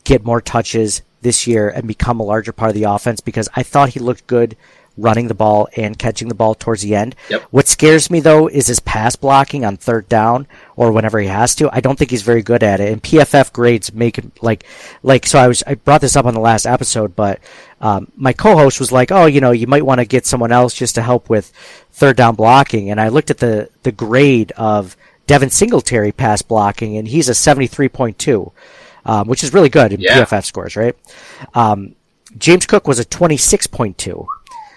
get more touches this year and become a larger part of the offense because I thought he looked good running the ball and catching the ball towards the end. Yep. What scares me though is his pass blocking on third down or whenever he has to. I don't think he's very good at it. And PFF grades make him like like so I was I brought this up on the last episode, but um, my co-host was like, "Oh, you know, you might want to get someone else just to help with third down blocking." And I looked at the the grade of Devin Singletary pass blocking, and he's a seventy three point two. Um, which is really good in Yeah. PFF scores, right? Um, James Cook was a 26.2.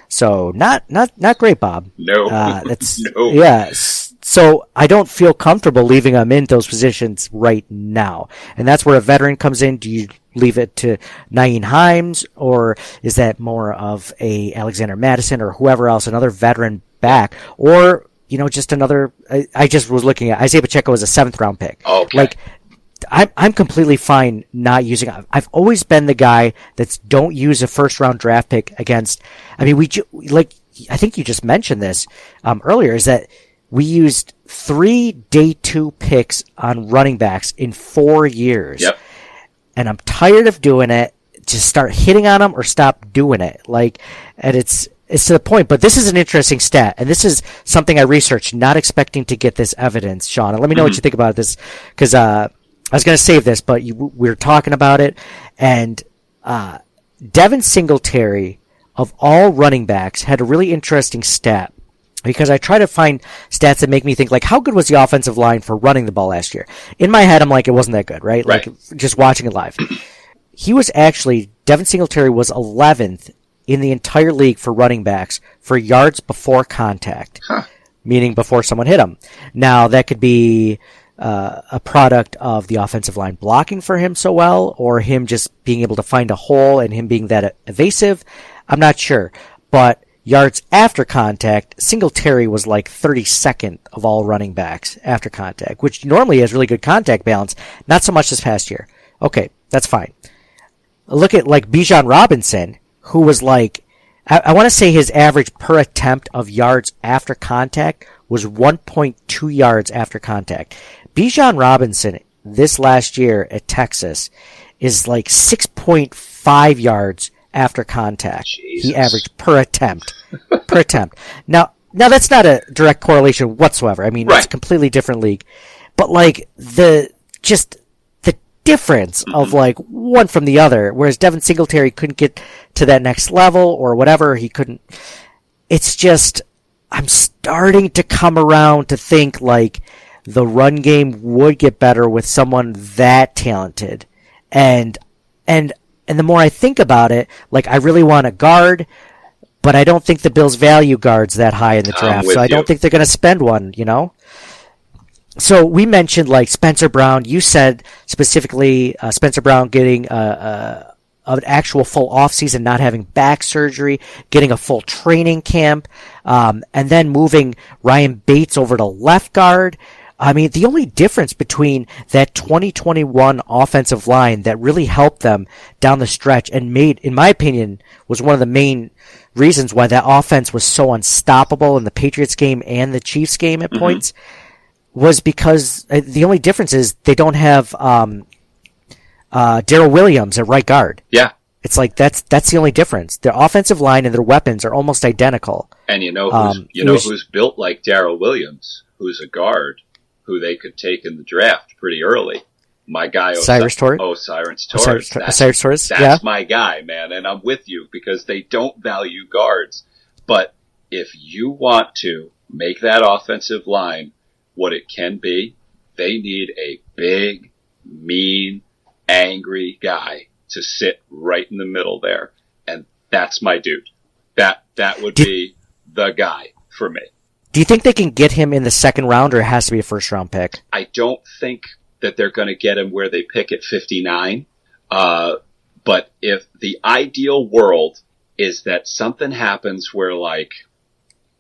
So not, not, not great, Bob. No. Uh, that's, No. yeah. So I don't feel comfortable leaving him in those positions right now. And that's where a veteran comes in. Do you leave it to Nyheim Hines or is that more of a Alexander Mattison or whoever else, another veteran back or, you know, just another, I, I just was looking at Isaiah Pacheco as a seventh round pick. Okay. Like, I'm I'm completely fine not using. I've always been the guy that's don't use a first round draft pick against. I mean, we ju- like I think you just mentioned this um, earlier. Is that we used three day two picks on running backs in four years, Yep. and I'm tired of doing it. Just start hitting on them or stop doing it. Like, and it's it's to the point. But this is an interesting stat, and this is something I researched, not expecting to get this evidence, Sean. And let me know what you think about this, because uh, I was going to save this, but you, we were talking about it, and uh, Devin Singletary of all running backs had a really interesting stat because I try to find stats that make me think like how good was the offensive line for running the ball last year. In my head, I'm like it wasn't that good, right? Right. Like just watching it live. he was actually Devin Singletary was 11th in the entire league for running backs for yards before contact, meaning before someone hit him. Now that could be uh, a product of the offensive line blocking for him so well, or him just being able to find a hole and him being that evasive. I'm not sure, but yards after contact, Singletary was like 32nd of all running backs after contact, which normally has really good contact balance. Not so much this past year. Okay, that's fine. Look at like Bijan Robinson, who was like, I, I want to say his average per attempt of yards after contact was 1.2 yards after contact. Bijan Robinson this last year at Texas is like 6.5 yards after contact. Jesus. He averaged per attempt. per attempt. Now, now that's not a direct correlation whatsoever. I mean, it's a completely different league. But like the just the difference of like one from the other, whereas Devin Singletary couldn't get to that next level or whatever, he couldn't. It's just I'm starting to come around to think like the run game would get better with someone that talented, and And and the more I think about it, like I really want a guard, but I don't think the Bills value guards that high in the draft. So I you. don't think they're going to spend one, you know? So we mentioned like Spencer Brown. You said specifically uh, Spencer Brown getting uh, uh, an actual full offseason, not having back surgery, getting a full training camp, um, and then moving Ryan Bates over to left guard. I mean, the only difference between that 2021 offensive line that really helped them down the stretch and made, in my opinion, was one of the main reasons why that offense was so unstoppable in the Patriots game and the Chiefs game at mm-hmm. points was because uh, the only difference is they don't have um, uh, Daryl Williams at right guard. Yeah. It's like that's that's the only difference. Their offensive line and their weapons are almost identical. And you know who's um, you know was, who's built like Daryl Williams, who's a guard who they could take in the draft pretty early. My guy, Cyrus Torrence. Oh, Cyrus Torrence. Cyrus Torrence. That's yeah. my guy, man, and I'm with you because they don't value guards. But if you want to make that offensive line what it can be, they need a big, mean, angry guy to sit right in the middle there, and that's my dude. That that would be the guy for me. Do you think they can get him in the second round, or it has to be a first round pick? I don't think that they're going to get him where they pick at 59. Uh, but if the ideal world is that something happens where like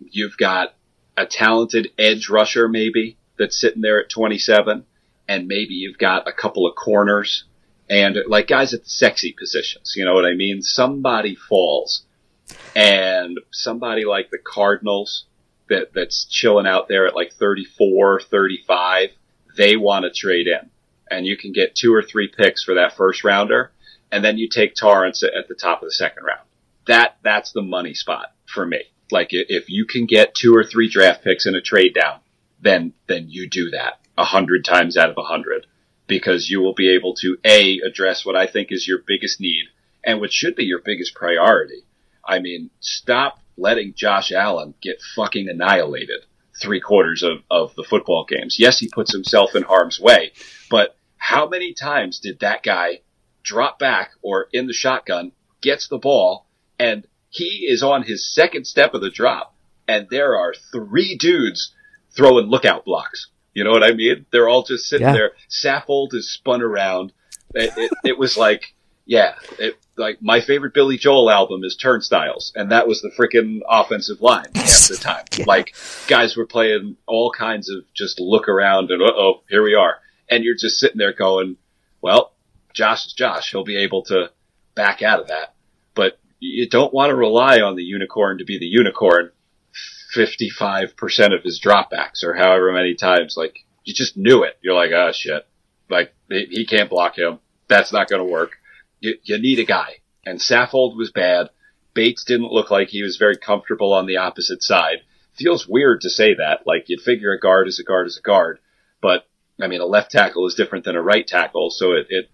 you've got a talented edge rusher maybe that's sitting there at 27 and maybe you've got a couple of corners and like guys at the sexy positions, you know what I mean? Somebody falls and somebody like the Cardinals that that's chilling out there at like 34, 35, they want to trade in. And you can get two or three picks for that first rounder, and then you take Torrence at the top of the second round. That that's the money spot for me. Like if you can get two or three draft picks in a trade down, then then you do that a hundred times out of a hundred because you will be able to a address what I think is your biggest need and what should be your biggest priority. I mean, stop letting Josh Allen get fucking annihilated three quarters of, of the football games. Yes, he puts himself in harm's way, but how many times did that guy drop back or in the shotgun, gets the ball, and he is on his second step of the drop, and there are three dudes throwing lookout blocks. You know what I mean? They're all just sitting yeah. there. Saffold is spun around. It, it, it was like, yeah, it, like my favorite Billy Joel album is Turnstiles, and that was the freaking offensive line at the time. yeah. Like guys were playing all kinds of just look around and oh, here we are, and you're just sitting there going, well, Josh is Josh. He'll be able to back out of that, but you don't want to rely on the unicorn to be the unicorn. 55% of his dropbacks or however many times, like you just knew it. You're like, oh shit. Like he can't block him. That's not going to work you, you need a guy. And Saffold was bad. Bates didn't look like he was very comfortable on the opposite side. Feels weird to say that. Like you'd figure a guard is a guard is a guard, but I mean a left tackle is different than a right tackle, so it, it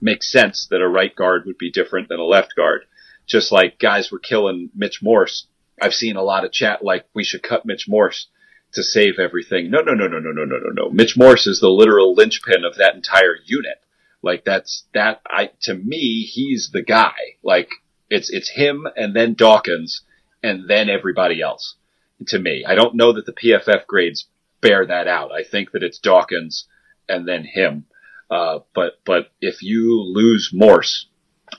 makes sense that a right guard would be different than a left guard. Just like guys were killing Mitch Morse. I've seen a lot of chat like we should cut Mitch Morse to save everything. No, no, no, no, no, no, no, no, no. Mitch Morse is the literal linchpin of that entire unit. Like that's that I to me he's the guy. Like it's it's him and then Dawkins and then everybody else. To me, I don't know that the PFF grades bear that out. I think that it's Dawkins and then him. Uh, but but if you lose Morse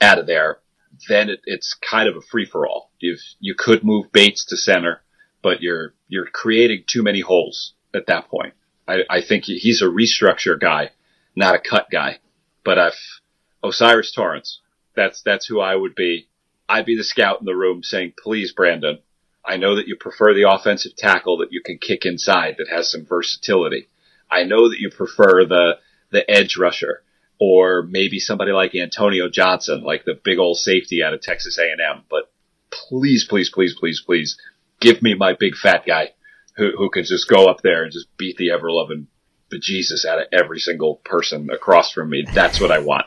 out of there, then it, it's kind of a free for all. You you could move Bates to center, but you're you're creating too many holes at that point. I, I think he's a restructure guy, not a cut guy. But I've O'Cyrus Torrence, that's that's who I would be. I'd be the scout in the room saying, "Please, Brandon, I know that you prefer the offensive tackle that you can kick inside that has some versatility. I know that you prefer the the edge rusher." Or maybe somebody like Antonio Johnson, like the big old safety out of Texas A&M. But please, please, please, please, please, give me my big fat guy who, who can just go up there and just beat the ever loving bejesus out of every single person across from me. That's what I want.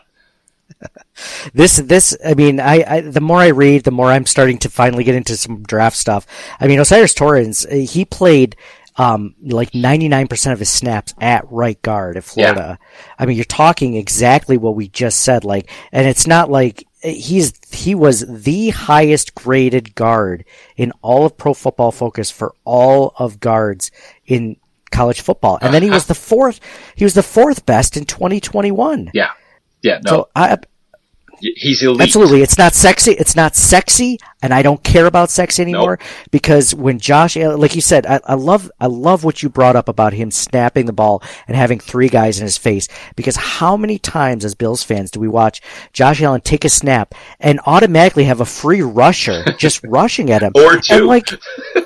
this this I mean I, I, the more I read the more I'm starting to finally get into some draft stuff. I mean O'Cyrus Torrence he played um, like 99% of his snaps at right guard at Florida. I mean, you're talking exactly what we just said. Like, and it's not like he's, he was the highest graded guard in all of pro football focus for all of guards in college football. And then he was the fourth, he was the fourth best in 2021. Yeah. Yeah. No, So I, he's elite. Absolutely. It's not sexy. It's not sexy. And I don't care about sex anymore because when Josh, like you said, I, I love, I love what you brought up about him snapping the ball and having three guys in his face because how many times as Bills fans do we watch Josh Allen take a snap and automatically have a free rusher just rushing at him? Or two. And like,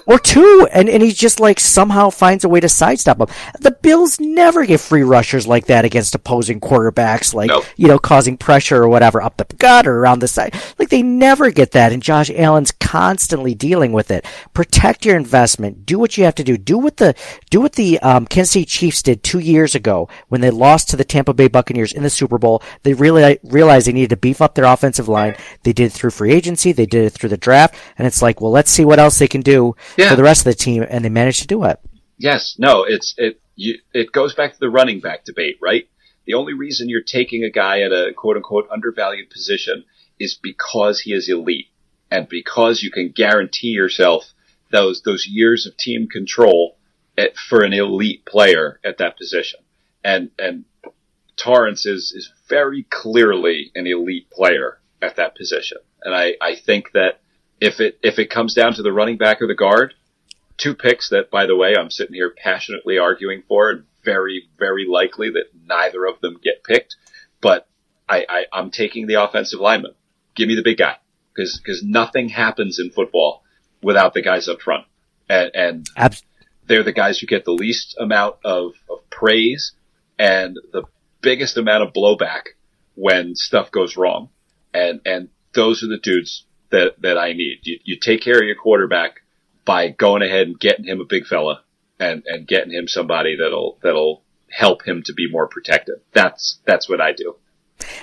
or two. And, and he just like somehow finds a way to sidestep him. The Bills never get free rushers like that against opposing quarterbacks, like, Nope. you know, causing pressure or whatever up the gut or around the side. Like they never get that. And Josh Allen's constantly dealing with it. Protect your investment. Do what you have to do. Do what the, do what the, um, Kansas City Chiefs did two years ago when they lost to the Tampa Bay Buccaneers in the Super Bowl. They really realized they needed to beef up their offensive line. They did it through free agency. They did it through the draft. And it's like, well, let's see what else they can do Yeah. for the rest of the team. And they managed to do it. Yes, no, it's it. You, it goes back to the running back debate, right? The only reason you're taking a guy at a quote unquote undervalued position is because he is elite, and because you can guarantee yourself those those years of team control at, for an elite player at that position. And and Torrence is is very clearly an elite player at that position, and I I think that if it if it comes down to the running back or the guard, two picks that, by the way, I'm sitting here passionately arguing for, and very, very likely that neither of them get picked. But I, I, I'm taking the offensive lineman. Give me the big guy, because because nothing happens in football without the guys up front, and and Ab- they're the guys who get the least amount of, of praise and the biggest amount of blowback when stuff goes wrong. And, and those are the dudes that, that I need. You, you take care of your quarterback by going ahead and getting him a big fella and, and getting him somebody that'll, that'll help him to be more protected. That's, that's what I do.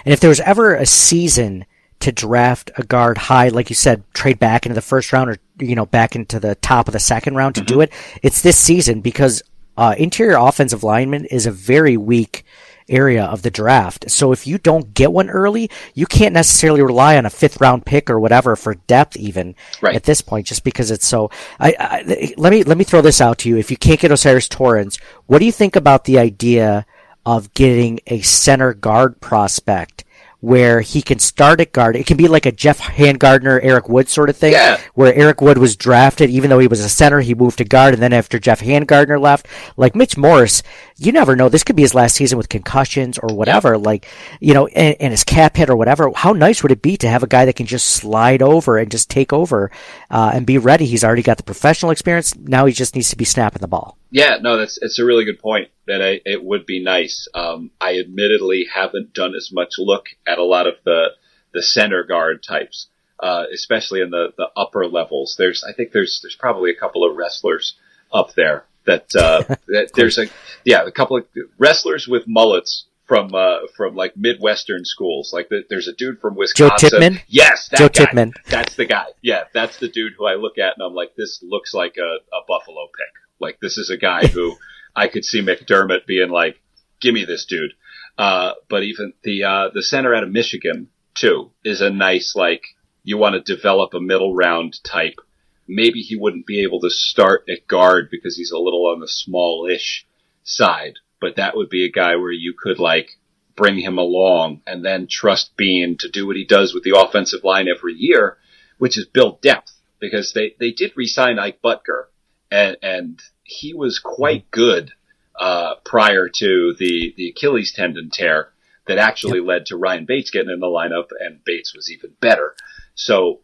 And if there was ever a season to draft a guard high, like you said, trade back into the first round or, you know, back into the top of the second round to do it, it's this season because, uh, interior offensive lineman is a very weak area of the draft. So if you don't get one early, you can't necessarily rely on a fifth round pick or whatever for depth even Right. at this point, just because it's so, I, I, let me, let me throw this out to you. If you can't get O'Cyrus Torrence, what do you think about the idea of getting a center guard prospect where he can start at guard. It can be like a Geoff Hangartner, Eric Wood sort of thing, Yeah. where Eric Wood was drafted, even though he was a center, he moved to guard, and then after Geoff Hangartner left, like Mitch Morse, you never know. This could be his last season with concussions or whatever, like, you know, and, and his cap hit or whatever. How nice would it be to have a guy that can just slide over and just take over, uh, and be ready? He's already got the professional experience. Now he just needs to be snapping the ball. Yeah, no, that's it's a really good point. That I, it would be nice. Um, I admittedly haven't done as much look at a lot of the the center guard types, uh, especially in the the upper levels. There's, I think there's there's probably a couple of wrestlers up there that uh, that there's a yeah a couple of wrestlers with mullets from uh, from like midwestern schools. Like the, there's a dude from Wisconsin. Joe Tippmann? Yes, that Joe guy. Tippmann. That's the guy. Yeah, that's the dude who I look at and I'm like, this looks like a, a Buffalo pick. Like this is a guy who I could see McDermott being like, give me this dude. Uh, but even the uh, the center out of Michigan too is a nice like you want to develop a middle round type. Maybe he wouldn't be able to start at guard because he's a little on the smallish side, but that would be a guy where you could like bring him along and then trust Beane to do what he does with the offensive line every year, which is build depth because they, they did re-sign Ike Boettger and, and he was quite good, uh, prior to the, the Achilles tendon tear that actually led to Ryan Bates getting in the lineup and Bates was even better. So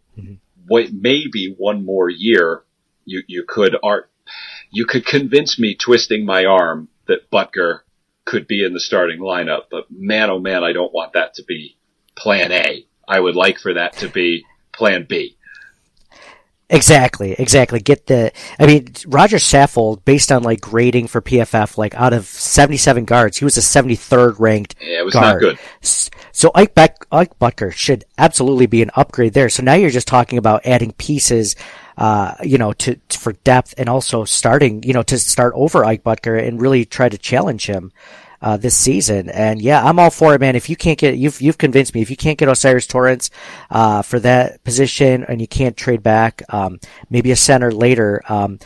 what, maybe one more year you, you could art, you could convince me twisting my arm that Boettger could be in the starting lineup, but man, oh man, I don't want that to be plan A. I would like for that to be plan B. Exactly, exactly. Get the, I mean, Roger Saffold, based on like grading for PFF, like out of 77 guards, he was a 73rd ranked Yeah, it was guard. not good. So Ike, Beck, Ike Boettger should absolutely be an upgrade there. So now you're just talking about adding pieces uh, you know, to, for depth and also starting, you know, to start over Ike Boettger and really try to challenge him. Uh, this season. And yeah, I'm all for it, man. If you can't get, you've, you've convinced me. If you can't get O'Cyrus Torrence, uh, for that position and you can't trade back, um, maybe a center later, um,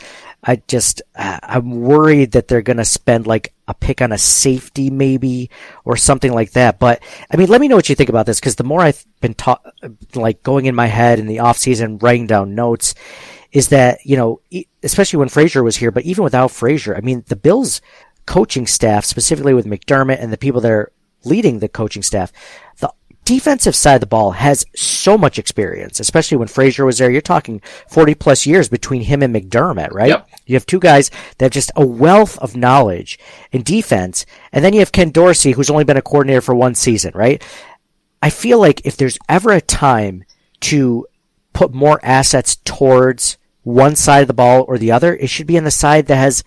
I just, uh, I'm worried that they're going to spend like a pick on a safety maybe or something like that. But I mean, let me know what you think about this because the more I've been taught, like going in my head in the off season, writing down notes is that, you know, especially when Frazier was here, but even without Frazier, I mean, the Bills coaching staff, specifically with McDermott and the people that are leading the coaching staff, the defensive side of the ball has so much experience, especially when Frazier was there. You're talking 40 plus years between him and McDermott, right? Yep. You have two guys that have just a wealth of knowledge in defense. And then you have Ken Dorsey, who's only been a coordinator for one season, right? I feel like if there's ever a time to put more assets towards one side of the ball or the other, it should be on the side that has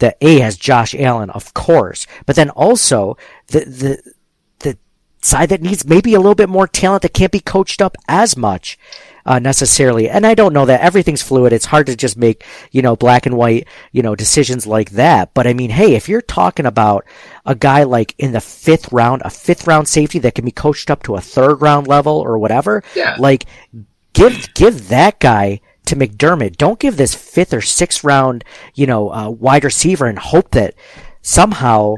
that A has Josh Allen, of course, but then also the the the side that needs maybe a little bit more talent that can't be coached up as much uh, necessarily. And I don't know that everything's fluid. It's hard to just make, you know, black and white, you know, decisions like that. But I mean, hey, if you're talking about a guy like in the fifth round, a fifth round safety that can be coached up to a third round level or whatever, Yeah. like give, give that guy to McDermott. Don't give this fifth or sixth round, you know, uh, wide receiver and hope that somehow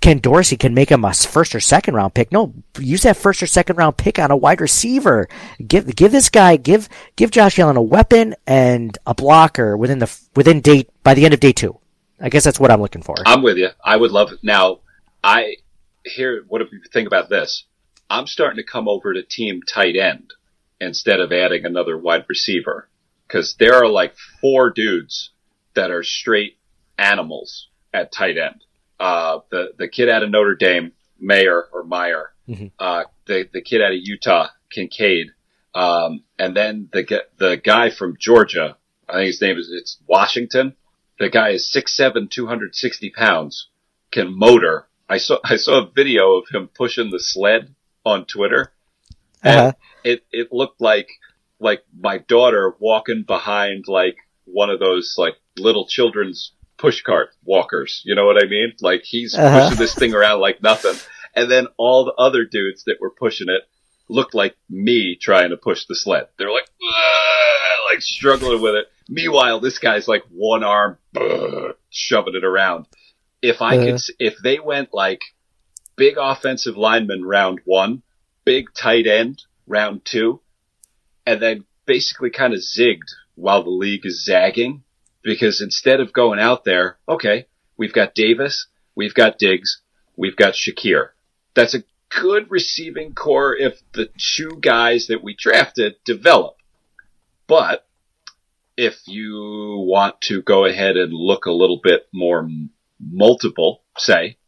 Ken Dorsey can make him a first or second round pick. No, use that first or second round pick on a wide receiver. Give give this guy give give Josh Allen a weapon and a blocker within the within day by the end of day two. I guess that's what I'm looking for. I'm with you. I would love it. Now, I here. What do you think about this? I'm starting to come over to team tight end instead of adding another wide receiver because there are like four dudes that are straight animals at tight end. Uh, the the kid out of Notre Dame, Mayer or Meyer, uh, the the kid out of Utah, Kincaid, um, and then the the guy from Georgia. I think his name is it's Washington. The guy is 6'7", 260 pounds, can motor. I saw I saw a video of him pushing the sled on Twitter, and Uh-huh. it it looked like like my daughter walking behind like one of those like little children's push cart walkers. You know what I mean? Like he's Uh-huh. pushing this thing around like nothing, and then all the other dudes that were pushing it looked like me trying to push the sled. They're like, like struggling with it. Meanwhile, this guy's like one arm shoving it around. If I could, if they went like big offensive lineman round one, big tight end round two, and then basically kind of zigged while the league is zagging, because instead of going out there, okay, we've got Davis, we've got Diggs, we've got Shakir. That's a good receiving core if the two guys that we drafted develop. But if you want to go ahead and look a little bit more multiple, say,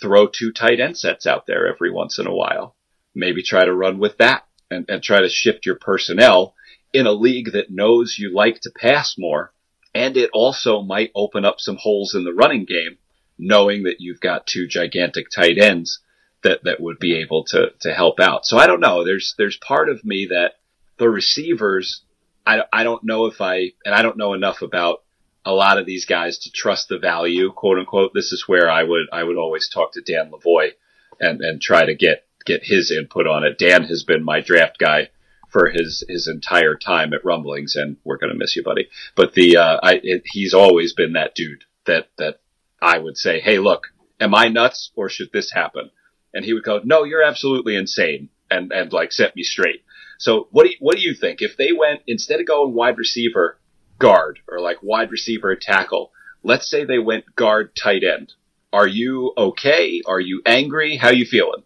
throw two tight end sets out there every once in a while. Maybe try to run with that and, and try to shift your personnel in a league that knows you like to pass more. And it also might open up some holes in the running game, knowing that you've got two gigantic tight ends that, that would be able to, to help out. So I don't know. There's, there's part of me that the receivers, I, I don't know if I, and I don't know enough about a lot of these guys to trust the value, quote unquote. This is where I would, I would always talk to Dan Lavoy and, and try to get, get his input on it. Dan has been my draft guy for his, his entire time at Rumblings and we're going to miss you, buddy. But the, uh, I, it, he's always been that dude that, that I would say, Hey, look, am I nuts or should this happen? And he would go, no, you're absolutely insane and, and like set me straight. So what do you, what do you think? If they went, instead of going wide receiver, guard or like wide receiver tackle, let's say they went guard tight end. Are you okay? Are you angry? How you feeling?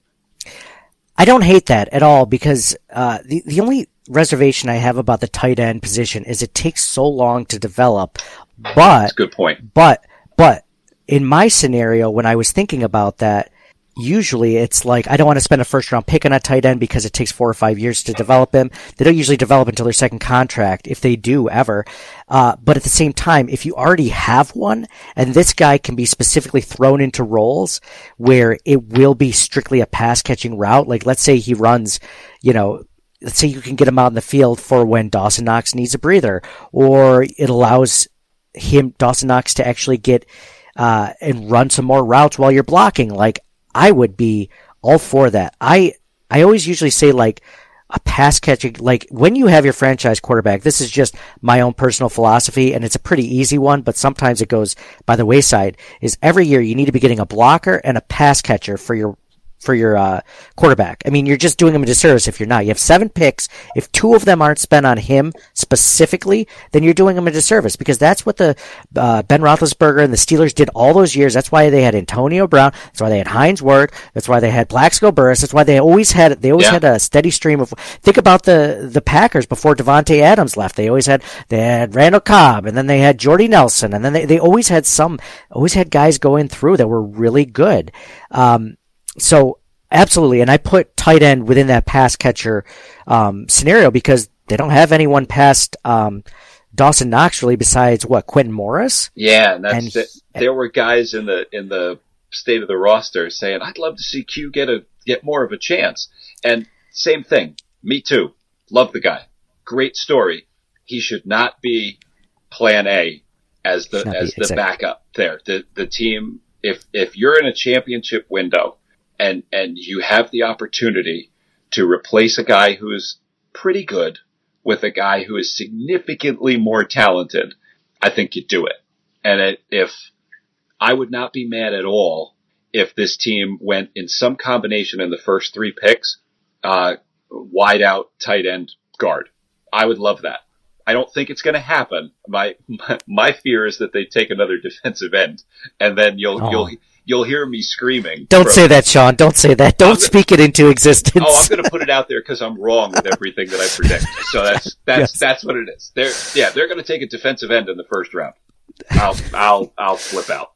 I don't hate that at all because uh, the the only reservation I have about the tight end position is it takes so long to develop. But That's a good point. but but in my scenario, when I was thinking about that, usually it's like I don't want to spend a first round pick on a tight end because it takes four or five years to develop him. They don't usually develop until their second contract, if they do ever. Uh, but at the same time, if you already have one, and this guy can be specifically thrown into roles where it will be strictly a pass catching route, like let's say he runs, you know, let's say you can get him out in the field for when Dawson Knox needs a breather, or it allows him, Dawson Knox, to actually get, uh, and run some more routes while you're blocking. Like, I would be all for that. I, I always usually say like, a pass catching, like when you have your franchise quarterback, this is just my own personal philosophy and it's a pretty easy one, but sometimes it goes by the wayside is every year you need to be getting a blocker and a pass catcher for your for your uh, quarterback. I mean, you're just doing him a disservice if you're not. You have seven picks. If two of them aren't spent on him specifically, then you're doing him a disservice because that's what the uh, Ben Roethlisberger and the Steelers did all those years. That's why they had Antonio Brown. That's why they had Hines Ward. That's why they had Plaxico Burress. That's why they always had they always yeah. had a steady stream of. Think about the the Packers before Davante Adams left. They always had they had Randall Cobb, and then they had Jordy Nelson, and then they they always had some always had guys going through that were really good. Um, so absolutely, and I put tight end within that pass catcher um, scenario because they don't have anyone past um, Dawson Knox really besides what Quintin Morris. Yeah, and, and the, there were guys in the in the state of the roster saying, "I'd love to see Q get a get more of a chance." And same thing, me too. Love the guy, great story. He should not be Plan A as the as the exactly. backup there. The the team if if you're in a championship window and and you have the opportunity to replace a guy who is pretty good with a guy who is significantly more talented, I think you do it. And it, if I would not be mad at all if this team went in some combination in the first three picks, uh, wide out tight end guard. I would love that. I don't think it's going to happen. My, my, my fear is that they take another defensive end, and then you'll oh. you'll you'll hear me screaming. Don't from, say that, Sean. Don't say that. Don't gonna, speak it into existence. Oh, I'm going to put it out there because I'm wrong with everything that I predict. So that's that's yes. that's what it is. They're yeah, they're going to take a defensive end in the first round. I'll I'll I'll flip out.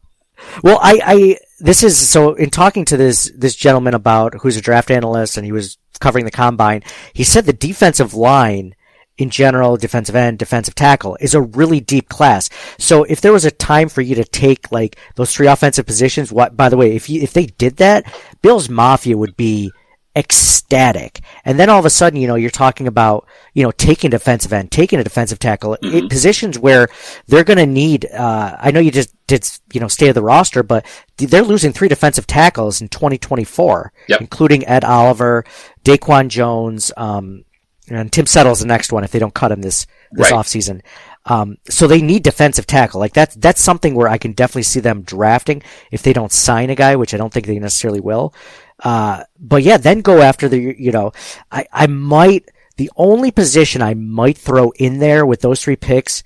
Well, I, I this is so in talking to this this gentleman about who's a draft analyst and he was covering the combine. He said the defensive line in general, defensive end, defensive tackle is a really deep class. So if there was a time for you to take like those three offensive positions, what, by the way, if you, if they did that, Bills Mafia would be ecstatic. And then all of a sudden, you know, you're talking about, you know, taking defensive end, taking a defensive tackle mm-hmm. positions where they're going to need, uh, I know you just did, you know, stay of the roster, but they're losing three defensive tackles in 2024, yep. including Ed Oliver, Daquan Jones, um, and Tim Settle's the next one if they don't cut him this this right. offseason. Um, so they need defensive tackle. Like that's that's something where I can definitely see them drafting if they don't sign a guy, which I don't think they necessarily will. Uh, but yeah, then go after the you know, I I might the only position I might throw in there with those three picks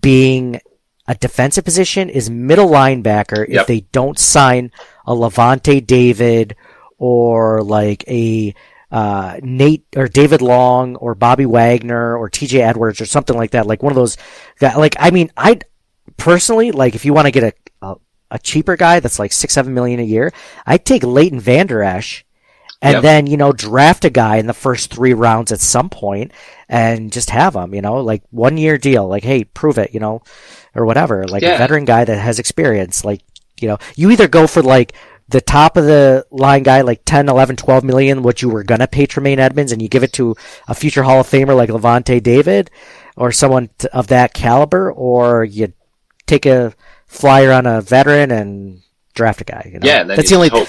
being a defensive position is middle linebacker yep. if they don't sign a Lavonte David or like a uh, Nate or David Long or Bobby Wagner or TJ Edwards or something like that. Like one of those guys. Like, I mean, I personally, like, if you want to get a, a, a, cheaper guy that's like six, seven million a year, I'd take Leighton Vander Esch and yep. then, you know, draft a guy in the first three rounds at some point and just have him, you know, like one year deal. Like, hey, prove it, you know, or whatever. Like yeah. a veteran guy that has experience. Like, you know, you either go for like the top of the line guy, like 10, 11, 12 million, what you were gonna pay Tremaine Edmunds, and you give it to a future Hall of Famer like Lavonte David, or someone of that caliber, or you take a flyer on a veteran and draft a guy. You know? Yeah, that's the only. Hope.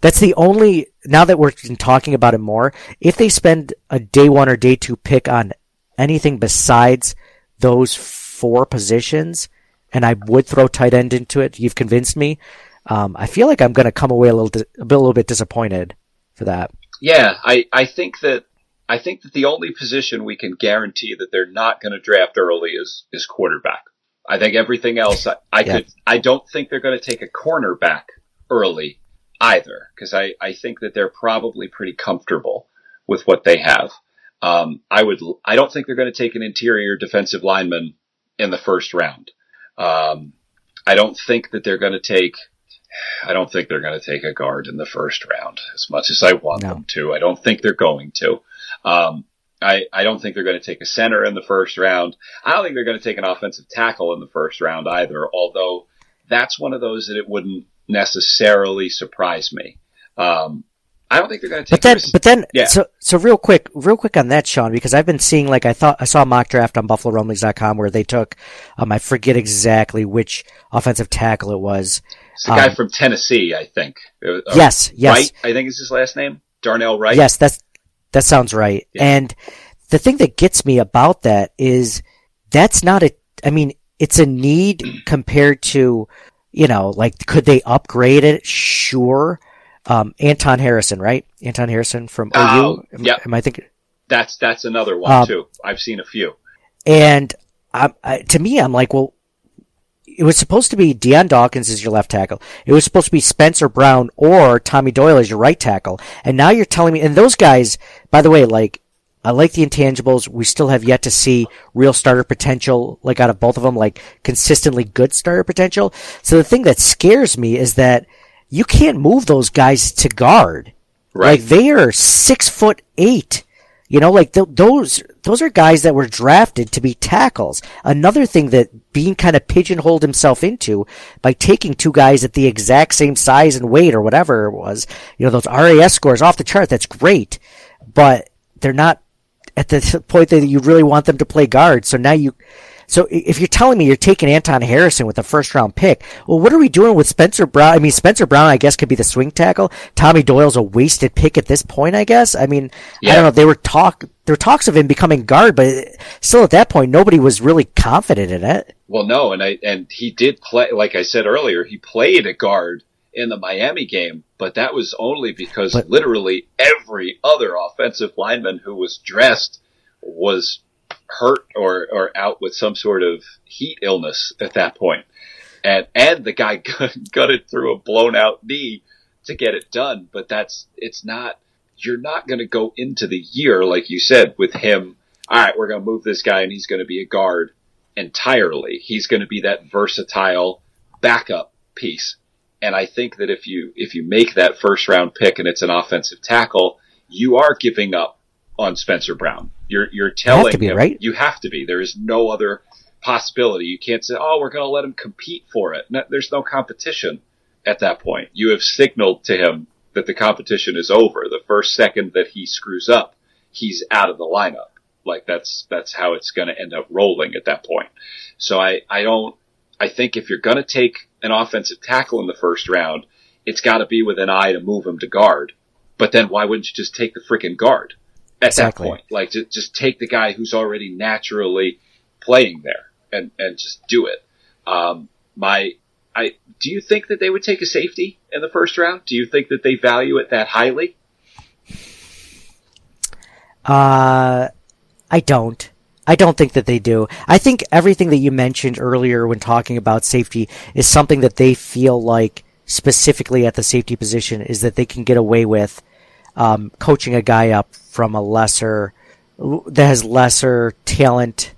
That's the only. Now that we're talking about it more, if they spend a day one or day two pick on anything besides those four positions, and I would throw tight end into it, you've convinced me um, I feel like I'm going to come away a little, di- a little bit disappointed for that. Yeah, I, I think that I think that the only position we can guarantee that they're not going to draft early is is quarterback. I think everything else, I, I yeah. could, I don't think they're going to take a cornerback early either, because I, I think that they're probably pretty comfortable with what they have. Um, I would, I don't think they're going to take an interior defensive lineman in the first round. Um, I don't think that they're going to take I don't think they're going to take a guard in the first round as much as I want no. them to. I don't think they're going to. Um, I, I don't think they're going to take a center in the first round. I don't think they're going to take an offensive tackle in the first round either, although that's one of those that it wouldn't necessarily surprise me. Um, I don't think they're going to take. But then, but then, Yeah. so so real quick, real quick on that, Sean, because I've been seeing like I thought I saw a mock draft on BuffaloRumblings.com where they took, um, I forget exactly which offensive tackle it was. It's the guy um, from Tennessee, I think. Uh, uh, Yes, yes. Wright, I think is his last name. Darnell Wright. Yes, that's that sounds right. Yeah. And the thing that gets me about that is that's not a. I mean, it's a need compared to, you know, like could they upgrade it? Sure. Um, Anton Harrison, right? Anton Harrison from Oh, OU. Am, yeah. am I thinking? That's that's another one Um, too. I've seen a few. And I, I, to me, I'm like, well, it was supposed to be Dion Dawkins as your left tackle. It was supposed to be Spencer Brown or Tommy Doyle as your right tackle. And now you're telling me, and those guys, by the way, like, I like the intangibles. We still have yet to see real starter potential, like out of both of them, like consistently good starter potential. So the thing that scares me is that you can't move those guys to guard. Right. Like they are six foot eight. You know, like th- those those are guys that were drafted to be tackles. Another thing that Beane kind of pigeonholed himself into by taking two guys at the exact same size and weight or whatever it was. You know, those RAS scores off the chart. That's great, but they're not at the point that you really want them to play guard. So now you, so if you're telling me you're taking Anton Harrison with a first round pick, well, what are we doing with Spencer Brown? I mean, Spencer Brown, I guess, could be the swing tackle. Tommy Doyle's a wasted pick at this point, I guess. I mean, I don't know. They were talk, there were talks of him becoming guard, but still at that point, nobody was really confident in it. Well, no, and I and he did play. Like I said earlier, he played a guard in the Miami game, but that was only because But- literally every other offensive lineman who was dressed was hurt or or out with some sort of heat illness at that point, and and the guy gutted through a blown out knee to get it done. But that's it's not. You're not going to go into the year like you said with him. All right, we're going to move this guy, and he's going to be a guard entirely. He's going to be that versatile backup piece. And I think that if you if you make that first round pick and it's an offensive tackle, you are giving up on Spencer Brown. You're you're telling to be, him right? you have to be. There is no other possibility. You can't say, "Oh, we're going to let him compete for it." No, there's no competition at that point. You have signaled to him that the competition is over. The first second that he screws up, he's out of the lineup. Like that's that's how it's going to end up rolling at that point. So I I don't I think if you're going to take an offensive tackle in the first round, it's got to be with an eye to move him to guard. But then why wouldn't you just take the freaking guard at Exactly. that point? Like just, just take the guy who's already naturally playing there and and just do it. Um, my I do you think that they would take a safety in the first round? Do you think that they value it that highly? Uh, I don't. I don't think that they do. I think everything that you mentioned earlier when talking about safety is something that they feel like specifically at the safety position is that they can get away with um, coaching a guy up from a lesser that has lesser talent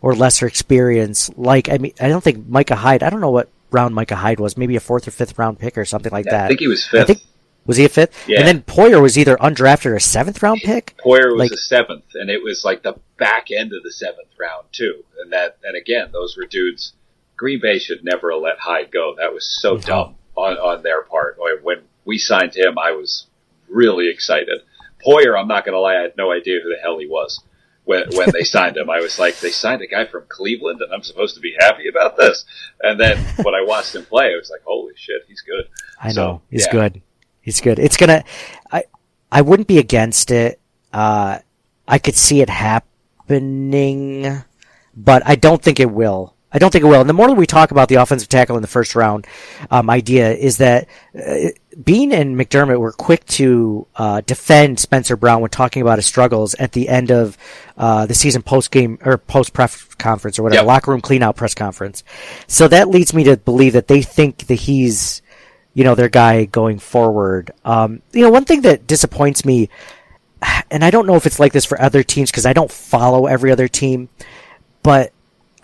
or lesser experience. Like I mean, I don't think Micah Hyde. I don't know what round Micah Hyde was. Maybe a fourth or fifth round pick or something like that. I think he was I fifth. think was he a fifth? Yeah. And then Poyer was either undrafted or a seventh round pick. Poyer was Like- the seventh, and it was like the back end of the seventh round too. And that, and again, those were dudes. Green Bay should never have let Hyde go. That was so dumb on on their part. When we signed him, I was really excited. Poyer, I'm not going to lie, I had no idea who the hell he was when when they signed him. I was like, they signed a guy from Cleveland, and I'm supposed to be happy about this. And then when I watched him play, I was like, holy shit, he's good. I So, know he's yeah. good. He's good. It's gonna. I I wouldn't be against it. Uh, I could see it happening, but I don't think it will. I don't think it will. And the more that we talk about the offensive tackle in the first round um, idea is that uh, Beane and McDermott were quick to uh, defend Spencer Brown when talking about his struggles at the end of uh, the season post game or post press conference or whatever Yep. locker room cleanout press conference. So that leads me to believe that they think that he's you know, their guy going forward. Um, you know, one thing that disappoints me, and I don't know if it's like this for other teams because I don't follow every other team, but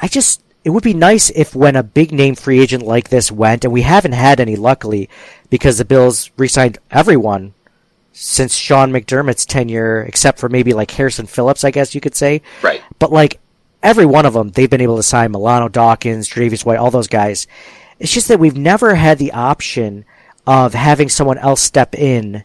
I just, it would be nice if when a big name free agent like this went, and we haven't had any luckily because the Bills re-signed everyone since Sean McDermott's tenure, except for maybe like Harrison Phillips, I guess you could say. Right. But like every one of them, they've been able to sign Milano Dawkins, Travis White, all those guys. It's just that we've never had the option of having someone else step in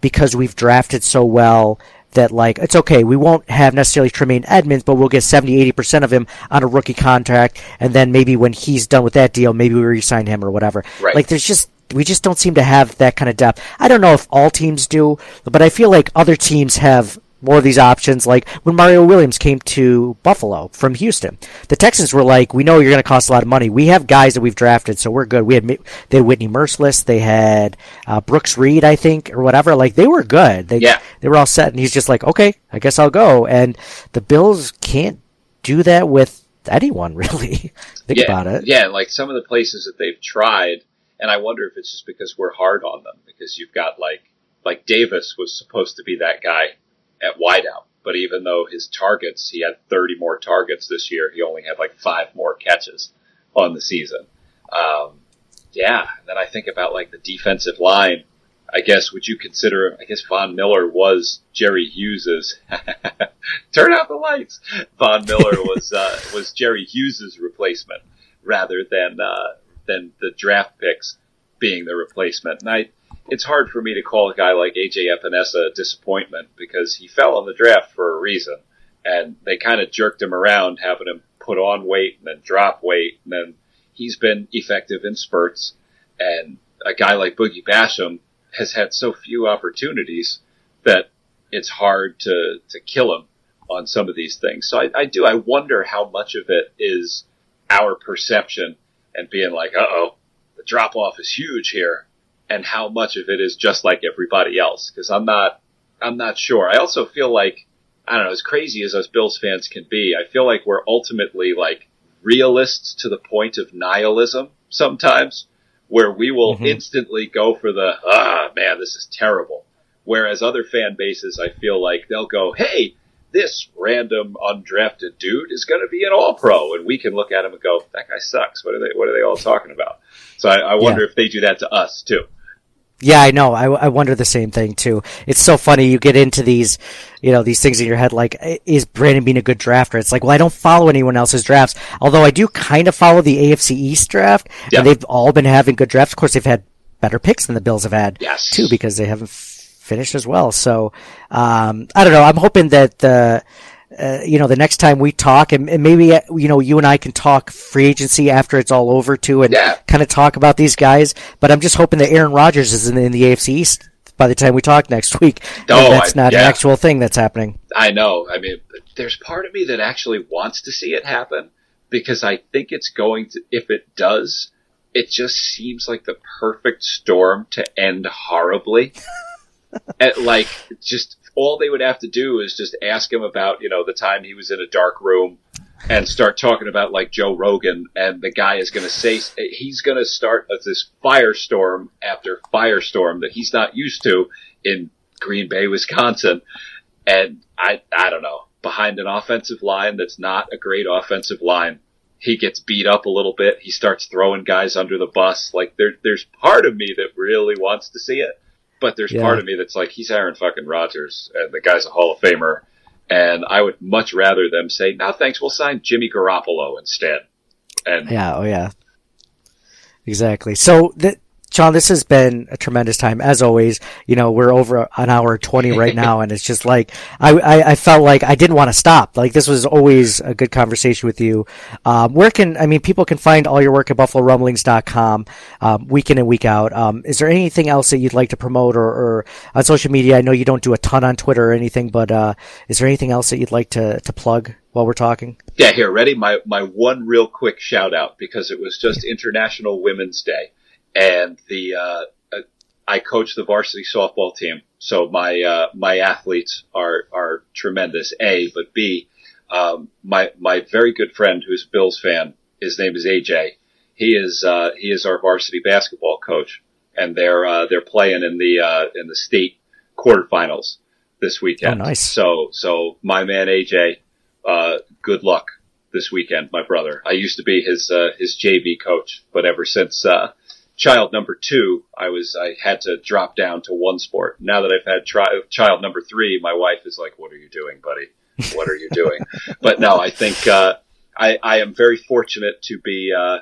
because we've drafted so well that like it's okay we won't have necessarily Tremaine Edmunds but we'll get 70 80% of him on a rookie contract and then maybe when he's done with that deal maybe we resign him or whatever Right. like there's just we just don't seem to have that kind of depth I don't know if all teams do but I feel like other teams have more of these options like when Mario Williams came to Buffalo from Houston. The Texans were like we know you're going to cost a lot of money. We have guys that we've drafted so we're good. We had they had Whitney Mercilus they had uh, Brooks Reed I think or whatever. Like they were good. They Yeah. they were all set and he's just like okay I guess I'll go. And the Bills can't do that with anyone really. Think yeah, about it. Yeah, like some of the places that they've tried, and I wonder if it's just because we're hard on them because you've got like like Davis was supposed to be that guy at wideout, but even though his targets, he had 30 more targets this year, he only had like five more catches on the season. Um, yeah, and then I think about like the defensive line. I guess would you consider? I guess Von Miller was Jerry Hughes's. Turn out the lights. Von Miller was uh, was Jerry Hughes's replacement rather than uh, than the draft picks being the replacement. And I, it's hard for me to call a guy like AJ Epenesa a disappointment because he fell in the draft for a reason, and they kind of jerked him around, having him put on weight and then drop weight, and then he's been effective in spurts. And a guy like Boogie Basham has had so few opportunities that it's hard to to kill him on some of these things. So I, I do. I wonder how much of it is our perception and being like, uh oh, the drop off is huge here, and how much of it is just like everybody else. Because I'm not, I'm not sure. I also feel like, I don't know, as crazy as us Bills fans can be, I feel like we're ultimately like realists to the point of nihilism sometimes, where we will instantly go for the, ah, man, this is terrible. Whereas other fan bases, I feel like they'll go, hey, this random undrafted dude is going to be an all pro. And we can look at him and go, that guy sucks. What are they, what are they all talking about? So I, I wonder Yeah. if they do that to us too. Yeah, I know. I, I wonder the same thing too. It's so funny. You get into these, you know, these things in your head like, is Brandon Beane a good drafter? It's like, well, I don't follow anyone else's drafts. Although I do kind of follow the AFC East draft, Yeah. and they've all been having good drafts. Of course, they've had better picks than the Bills have had Yes. too, because they haven't f- finished as well. So, um, I don't know. I'm hoping that the, uh, you know, the next time we talk, and, and maybe uh, you know, you and I can talk free agency after it's all over too, and Yeah. kind of talk about these guys. But I'm just hoping that Aaron Rodgers is in the, in the AFC East by the time we talk next week. Oh, and that's I- not an actual thing that's happening. I know. I mean, there's part of me that actually wants to see it happen because I think it's going to, if it does, it just seems like the perfect storm to end horribly. At, like, just all they would have to do is just ask him about, you know, the time he was in a dark room and start talking about like Joe Rogan and the guy is going to say, he's going to start this firestorm after firestorm that he's not used to in Green Bay, Wisconsin. And I, I don't know, behind an offensive line that's not a great offensive line, he gets beat up a little bit. He starts throwing guys under the bus. Like there, there's part of me that really wants to see it, but there's Yeah. part of me that's like, he's Aaron fucking Rodgers and the guy's a Hall of Famer. And I would much rather them say, no thanks, we'll sign Jimmy Garoppolo instead. And Yeah. Oh yeah. Exactly. So, John, this has been a tremendous time as always. You know, we're over an hour twenty right now, and it's just like I, I, I felt like I didn't want to stop. Like this was always a good conversation with you. Um, where can I mean people can find all your work at BuffaloRumblings.com um, week in and week out. Um, is there anything else that you'd like to promote or, or on social media? I know you don't do a ton on Twitter or anything, but uh, is there anything else that you'd like to to plug while we're talking? Yeah, here, ready? My my one real quick shout out because it was just International Women's Day, and the uh, uh, I coach the varsity softball team, so my uh, my athletes are are tremendous. A, but B, um, my my very good friend who's a Bills fan. His name is AJ. He is uh, he is our varsity basketball coach, and they're uh, they're playing in the uh, in the state quarterfinals this weekend. Oh, nice. So so my man AJ, uh, good luck this weekend, my brother. I used to be his uh, his JV coach, but ever since uh, child number two, I was I had to drop down to one sport. Now that I've had tri- child number three, my wife is like, "What are you doing, buddy? What are you doing?" but no, I think uh, I I am very fortunate to be uh,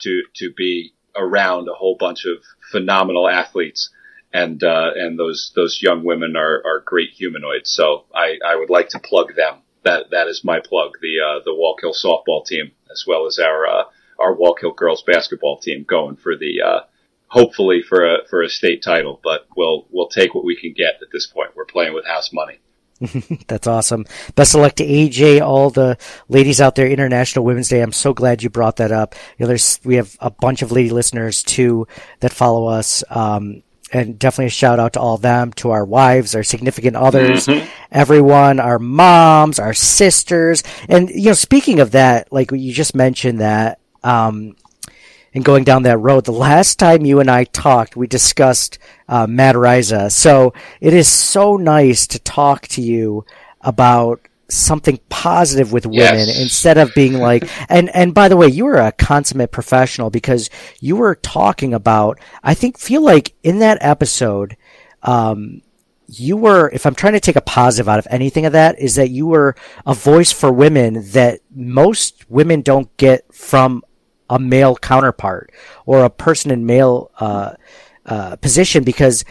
to to be around a whole bunch of phenomenal athletes. and uh, and those those young women are are great humanoids. So I I would like to plug them. That that is my plug. The uh, the Wallkill softball team as well as our our Wallkill girls basketball team going for the uh, hopefully for a for a state title. But we'll we'll take what we can get at this point. We're playing with house money. That's awesome. Best of luck to AJ, all the ladies out there, International Women's Day. I'm so glad you brought that up. You know, there's, we have a bunch of lady listeners too that follow us. Um, and definitely a shout out to all them, to our wives, our significant others, mm-hmm. everyone, our moms, our sisters. And, you know, speaking of that, like you just mentioned that, um, and going down that road. The last time you and I talked, we discussed uh, Matt Araiza. So it is so nice to talk to you about something positive with women yes. instead of being like and and by the way you were a consummate professional because you were talking about i think feel like in that episode um you were if i'm trying to take a positive out of anything of that is that you were a voice for women that most women don't get from a male counterpart or a person in male uh, uh, position because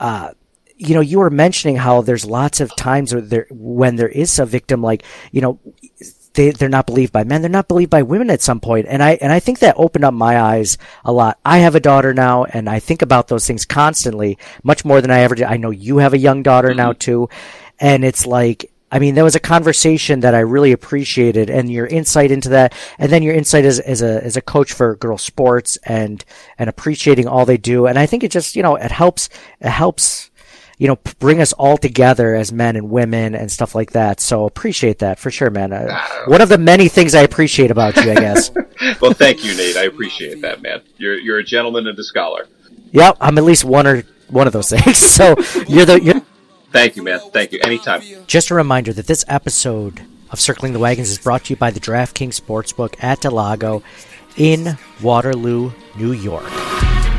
uh, you know you were mentioning how there's lots of times where there when there is a victim like you know they they're not believed by men they're not believed by women at some point. And I and I think that opened up my eyes a lot. I have a daughter now and I think about those things constantly much more than I ever did. I know you have a young daughter mm-hmm. now too. And it's like I mean, there was a conversation that I really appreciated and your insight into that. And then your insight as, as a, as a coach for girls sports and, and appreciating all they do. And I think it just, you know, it helps, it helps, you know, bring us all together as men and women and stuff like that. So appreciate that for sure, man. Uh, one of the many things I appreciate about you, I guess. well, thank you, Nate. I appreciate that, man. You're, you're a gentleman and a scholar. Yep. I'm at least one or one of those things. So you're the, you're, Thank you, man. Thank you. Anytime. Just a reminder that this episode of Circling the Wagons is brought to you by the DraftKings Sportsbook at del Lago in Waterloo, New York.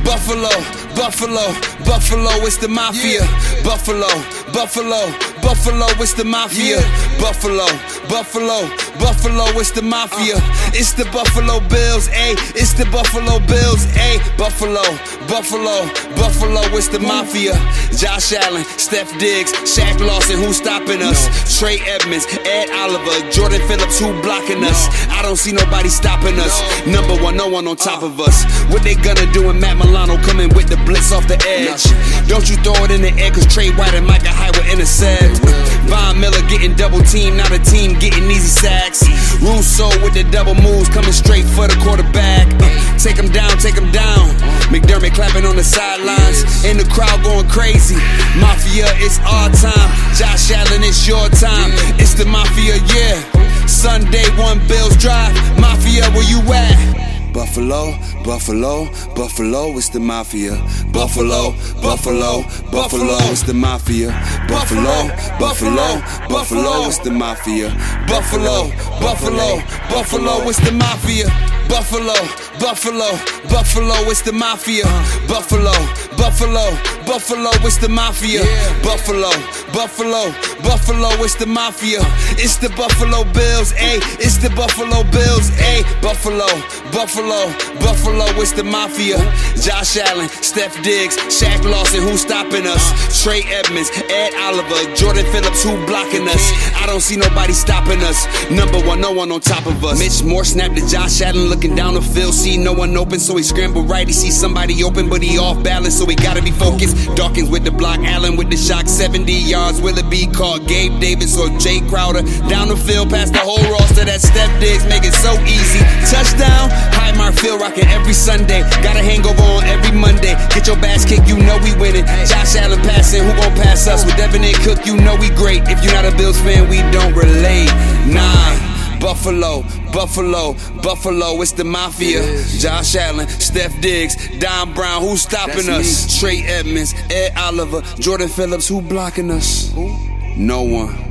Buffalo, Buffalo, Buffalo, it's the mafia. Buffalo, Buffalo, Buffalo, it's the mafia. Buffalo, Buffalo, Buffalo, it's the mafia. It's the Buffalo Bills, ayy. It's the Buffalo Bills, ayy. Buffalo, Buffalo, Buffalo, it's the mafia. Josh Allen, Steph Diggs, Shaq Lawson, who's stopping us? Trey Edmunds, Ed Oliver, Jordan Phillips, who blocking us? I don't see nobody stopping us. Number one, no one on top of us. What they gonna do when Matt Milano coming with the blitz off the edge? Don't you throw it in the air, cause Trey White and Micah Hyde will intercept. Von Miller getting double teamed, not a team getting easy sacks. Rousseau with the double moves coming straight for the quarterback. Uh, take him down, take him down. McDermott clapping on the sidelines, and the crowd going crazy. Mafia, it's our time. Josh Allen, it's your time. It's the Mafia, yeah. Sunday, one Bills Drive. Mafia, where you at? Buffalo, Buffalo, Buffalo, it's the mafia. Buffalo, Buffalo, Buffalo, it's the mafia. Buffalo, Buffalo, Buffalo, it's the mafia. Buffalo, Buffalo, Buffalo, it's the mafia. Buffalo, Buffalo, Buffalo, it's the mafia. Buffalo, Buffalo, Buffalo, it's the mafia. Buffalo, Buffalo, Buffalo, it's the mafia. It's the Buffalo Bills, ayy. It's the Buffalo Bills, ayy. Buffalo, Buffalo, Buffalo, Buffalo, it's the mafia. Josh Allen, Steph Diggs, Shaq Lawson, who's stopping us? Trey Edmunds, Ed Oliver, Jordan Phillips, who blocking us? I don't see nobody stopping us. Number one, no one on top of us. Mitch Moore snapped to Josh Allen, look looking down the field, see no one open, so he scrambled right. He see somebody open, but he off balance, so he gotta be focused. Dawkins with the block, Allen with the shock, 70 yards. Will it be caught? Gabe Davis or Jay Crowder down the field, past the whole roster. That Steph Diggs make it so easy. Touchdown, Highmark Field rocking every Sunday. Got a hangover on every Monday. Get your bass kicked, you know we winning. Josh Allen passing, who gon' pass us? With Devin and Cook, you know we great. If you're not a Bills fan, we don't relate. Nah. Buffalo, Buffalo, Buffalo, it's the mafia. Josh Allen, Steph Diggs, Don Brown, who's stopping That's us? Me. Trey Edmunds, Ed Oliver, Jordan Phillips, who blocking us? Who? No one.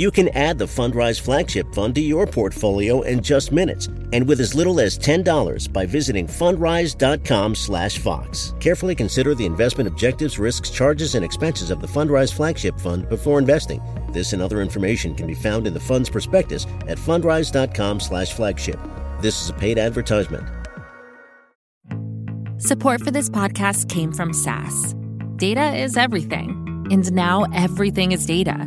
You can add the Fundrise Flagship Fund to your portfolio in just minutes and with as little as $10 by visiting fundrise.com/fox. Carefully consider the investment objectives, risks, charges and expenses of the Fundrise Flagship Fund before investing. This and other information can be found in the fund's prospectus at fundrise.com/flagship. This is a paid advertisement. Support for this podcast came from SAS. Data is everything, and now everything is data,